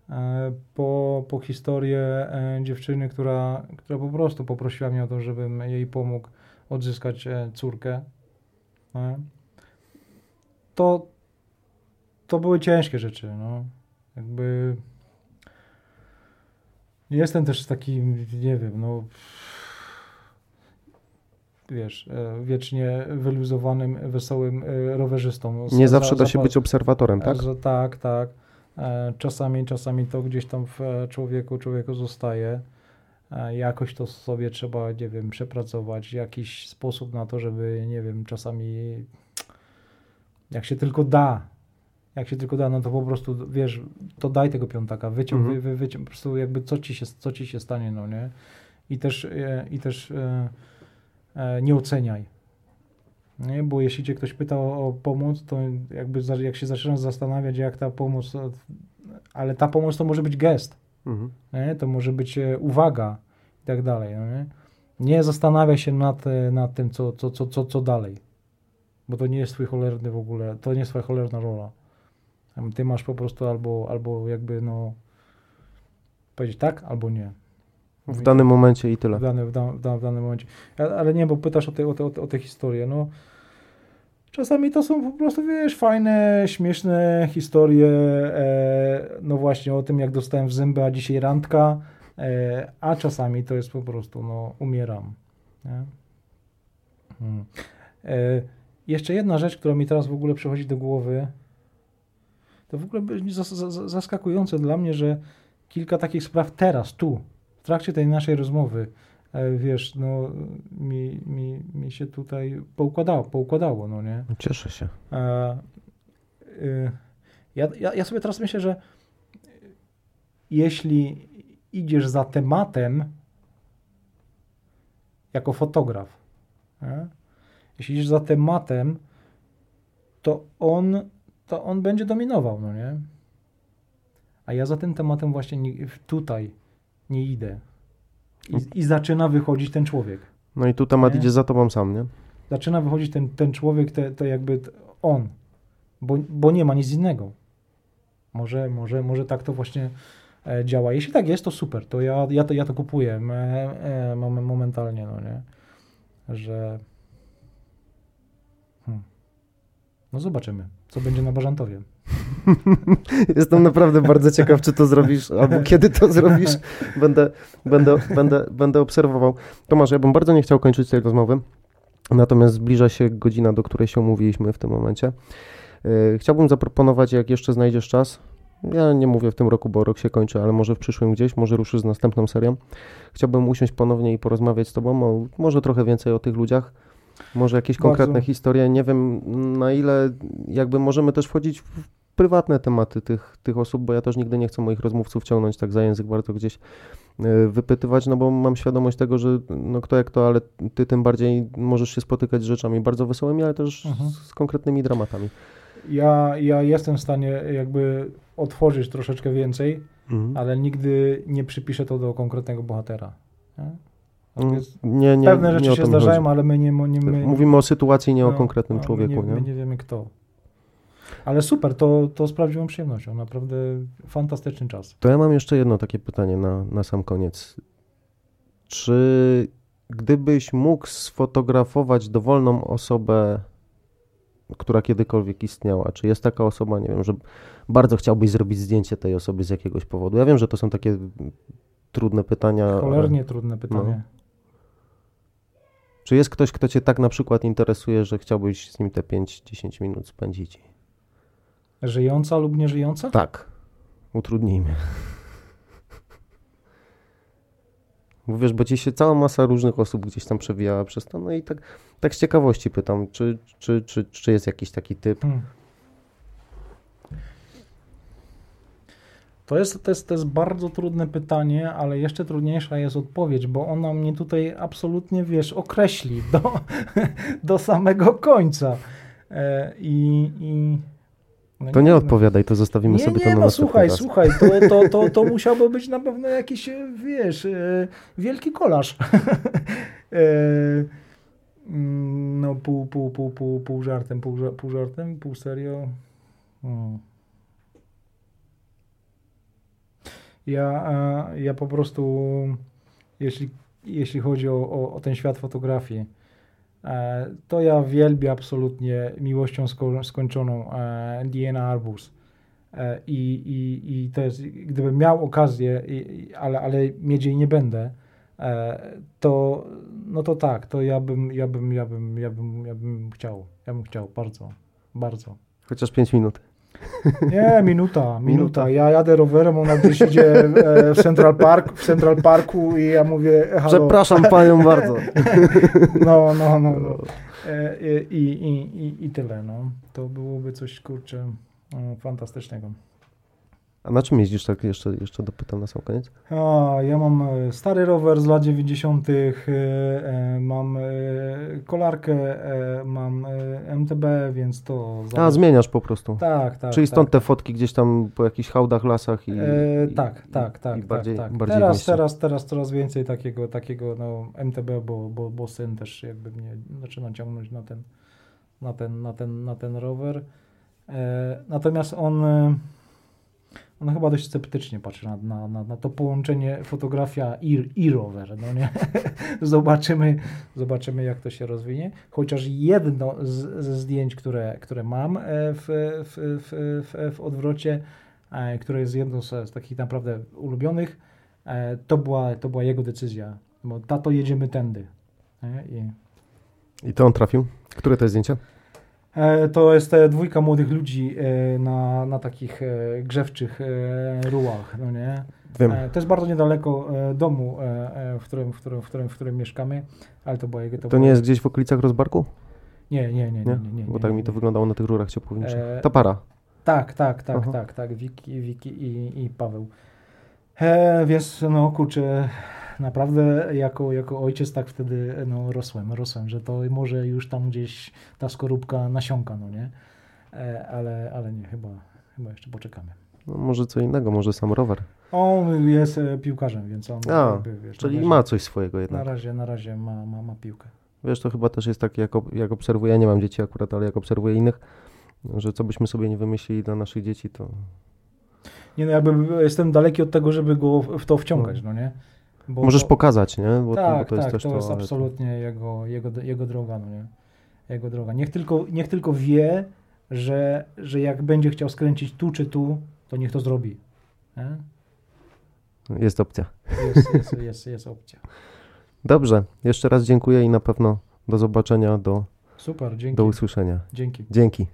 e, po, po historię e, dziewczyny, która, która po prostu poprosiła mnie o to, żebym jej pomógł odzyskać e, córkę. E, to, to były ciężkie rzeczy, no. Jakby jestem też takim, nie wiem, no wiesz, e, wiecznie wyluzowanym, wesołym e, rowerzystą. Nie Za- zawsze da się za- być obserwatorem, tak? że tak, tak. E, Czasami, czasami to gdzieś tam w człowieku, człowieku zostaje. Jakoś to sobie trzeba, nie wiem, przepracować, jakiś sposób na to, żeby, nie wiem, czasami jak się tylko da, jak się tylko da, no to po prostu, wiesz, to daj tego piątaka, wyciąg, Mhm. wy, wy, wyciąg, po prostu jakby co ci się, co ci się stanie, no nie? I też, e, i też e, e, nie oceniaj. Nie? Bo jeśli cię ktoś pyta o, o pomoc, to jakby za, jak się zaczynasz zastanawiać, jak ta pomoc, e, ale ta pomoc to może być gest, Mhm. nie? to może być e, uwaga i tak dalej. No nie? nie zastanawiaj się nad, e, nad tym, co, co, co, co, co dalej, bo to nie jest twój cholerny w ogóle, to nie jest twoja cholerna rola. Ty masz po prostu albo, albo jakby no powiedzieć tak, albo nie. W danym momencie i tyle. W, dany, w, da, w, da, w danym momencie. Ale nie, bo pytasz o te, o, te, o, te, historie. No, czasami to są po prostu, wiesz, fajne, śmieszne historie. E, no właśnie o tym, jak dostałem w zęby, a dzisiaj randka. E, a czasami to jest po prostu, no, umieram. Hmm. E, jeszcze jedna rzecz, która mi teraz w ogóle przychodzi do głowy, to w ogóle zaskakujące dla mnie, że kilka takich spraw teraz, tu, w trakcie tej naszej rozmowy, e, wiesz, no mi, mi, mi się tutaj poukładało, poukładało, no nie? Cieszę się. E, y, ja, ja, ja sobie teraz myślę, że jeśli idziesz za tematem jako fotograf, nie? jeśli idziesz za tematem, to on, to on będzie dominował, no nie? A ja za tym tematem właśnie nie, tutaj nie idę. I, I, zaczyna wychodzić ten człowiek. No i tu temat nie? idzie za tobą sam, nie? Zaczyna wychodzić ten, ten człowiek, te, to jakby on, bo, bo nie ma nic innego. Może, może, może tak to właśnie e, działa. Jeśli tak jest, to super. To ja, ja, to, ja to kupuję e, e, momentalnie, no nie? Że hmm. no zobaczymy, co będzie na Bażantowie. Jestem naprawdę bardzo ciekaw, czy to zrobisz, albo kiedy to zrobisz. Będę, będę, będę, będę obserwował. Tomasz, ja bym bardzo nie chciał kończyć tej rozmowy, natomiast zbliża się godzina, do której się umówiliśmy w tym momencie. E, chciałbym zaproponować, jak jeszcze znajdziesz czas, ja nie mówię w tym roku, bo rok się kończy, ale może w przyszłym gdzieś, może ruszysz z następną serią. Chciałbym usiąść ponownie i porozmawiać z Tobą, o, może trochę więcej o tych ludziach, może jakieś Bardzo. konkretne historie. Nie wiem na ile jakby możemy też wchodzić w prywatne tematy tych, tych osób, bo ja też nigdy nie chcę moich rozmówców ciągnąć tak za język bardzo gdzieś e, wypytywać, no bo mam świadomość tego, że no kto jak to, ale ty tym bardziej możesz się spotykać z rzeczami bardzo wesołymi, ale też mhm. z konkretnymi dramatami. Ja, ja jestem w stanie jakby otworzyć troszeczkę więcej, mhm. ale nigdy nie przypiszę to do konkretnego bohatera. Nie? Mm, nie, nie, Pewne rzeczy się zdarzają, chodzi. ale my nie, nie my, Mówimy o sytuacji, nie no, o konkretnym no, człowieku. Nie, nie? My nie wiemy kto. Ale super, to, to z prawdziwą przyjemnością. Naprawdę fantastyczny czas. To ja mam jeszcze jedno takie pytanie na, na sam koniec. Czy gdybyś mógł sfotografować dowolną osobę, która kiedykolwiek istniała, czy jest taka osoba, nie wiem, że bardzo chciałbyś zrobić zdjęcie tej osoby z jakiegoś powodu? Ja wiem, że to są takie trudne pytania. Cholernie ale... trudne pytanie. No. Czy jest ktoś, kto cię tak na przykład interesuje, że chciałbyś z nim te 5-10 minut spędzić? Żyjąca lub nieżyjąca? Tak. Utrudnijmy. Bo wiesz, bo ci się cała masa różnych osób gdzieś tam przewijała przez to, no i tak, tak z ciekawości pytam, czy, czy, czy, czy jest jakiś taki typ? Hmm. To jest, to, jest, to jest bardzo trudne pytanie, ale jeszcze trudniejsza jest odpowiedź, bo ona mnie tutaj absolutnie, wiesz, określi do, do samego końca. E, I, i no to nie, nie odpowiadaj, to zostawimy nie, sobie nie, to na no słuchaj, raz. słuchaj, to, to, to, to musiałby być na pewno jakiś, wiesz, e, wielki kolarz. e, mm, no pół, pół, pół, pół, pół żartem, pół, pół żartem, pół serio. Hmm. Ja, ja po prostu, jeśli, jeśli chodzi o, o, o ten świat fotografii, e, to ja wielbię absolutnie miłością sko skończoną e, Diana Arbus. E, I, i, I to jest, gdybym miał okazję, ale, ale mieć jej nie będę, to no to tak, to ja bym, ja bym, ja bym, ja bym, ja bym chciał, ja bym chciał bardzo, bardzo. Chociaż 5 minut. Nie, minuta, minuta. Ja jadę rowerem, ona gdzieś idzie e, w Central, Park, w Central Parku i ja mówię halo. Przepraszam panią bardzo. No, no, no. no. E, I, i, i, I tyle, no. To byłoby coś, kurczę, fantastycznego. A na czym jeździsz tak jeszcze, jeszcze dopytam na sam koniec? A, ja mam e, stary rower z lat 90., e, e, mam kolarkę, mam MTB, więc to... A, zmieniasz po prostu. Tak, tak. Czyli stąd tak. te fotki gdzieś tam po jakichś hałdach, lasach i... E, tak, tak, tak. I bardziej, tak, tak. bardziej teraz, teraz, teraz coraz więcej takiego, takiego no, MTB, bo, bo, bo syn też jakby mnie zaczyna ciągnąć na ten, na ten, na ten, na ten rower. E, natomiast on on chyba dość sceptycznie patrzy na, na, na, na to połączenie fotografia i, i rower. No nie? zobaczymy, zobaczymy, jak to się rozwinie. Chociaż jedno z, ze zdjęć, które, które mam e, w, w, w, w, w odwrocie, e, które jest jedną z, z takich naprawdę ulubionych, e, to była, to była jego decyzja. Bo tato jedziemy tędy. I... I to on trafił? Które to jest zdjęcie? E, To jest e, dwójka młodych ludzi e, na, na takich grzewczych rułach, no nie? Wiem. To jest bardzo niedaleko domu, w którym, w którym, w którym, w którym mieszkamy, ale to było jego... To było- nie jest gdzieś w okolicach rozbarku? Nie, nie, nie, nie, Nie? nie, nie, Bo tak nie, mi to wyglądało na tych rurach ciepłowniczych. E, Ta para. Tak, tak, tak, Aha. tak, tak, Wiki, Wiki i, i Paweł. E, więc no kurczę, naprawdę jako, jako ojciec tak wtedy no, rosłem, rosłem, że to może już tam gdzieś ta skorupka nasiąka, no nie? E, ale, ale nie, chyba, chyba jeszcze poczekamy. No, może co innego, może sam rower. On jest e, piłkarzem, więc on A, jakby, wiesz, Czyli na razie, ma coś swojego na jednak. razie, na razie ma, ma, ma piłkę. Wiesz, to chyba też jest tak, jak, jak obserwuję, ja nie mam dzieci akurat, ale jak obserwuję innych, że co byśmy sobie nie wymyślili dla naszych dzieci, to Nie no, jakby jestem daleki od tego, żeby go w to wciągać, no nie? Bo możesz to- pokazać, nie? Bo, tak, bo to jest tak, też to to. jest absolutnie jego, jego, jego droga, no nie? Jego droga. Niech tylko, niech tylko wie, że, że jak będzie chciał skręcić tu czy tu, to niech to zrobi. Nie? Jest opcja. Jest, jest, jest, jest opcja. Dobrze, jeszcze raz dziękuję i na pewno do zobaczenia, do, Super, do usłyszenia. Dzięki. Dzięki.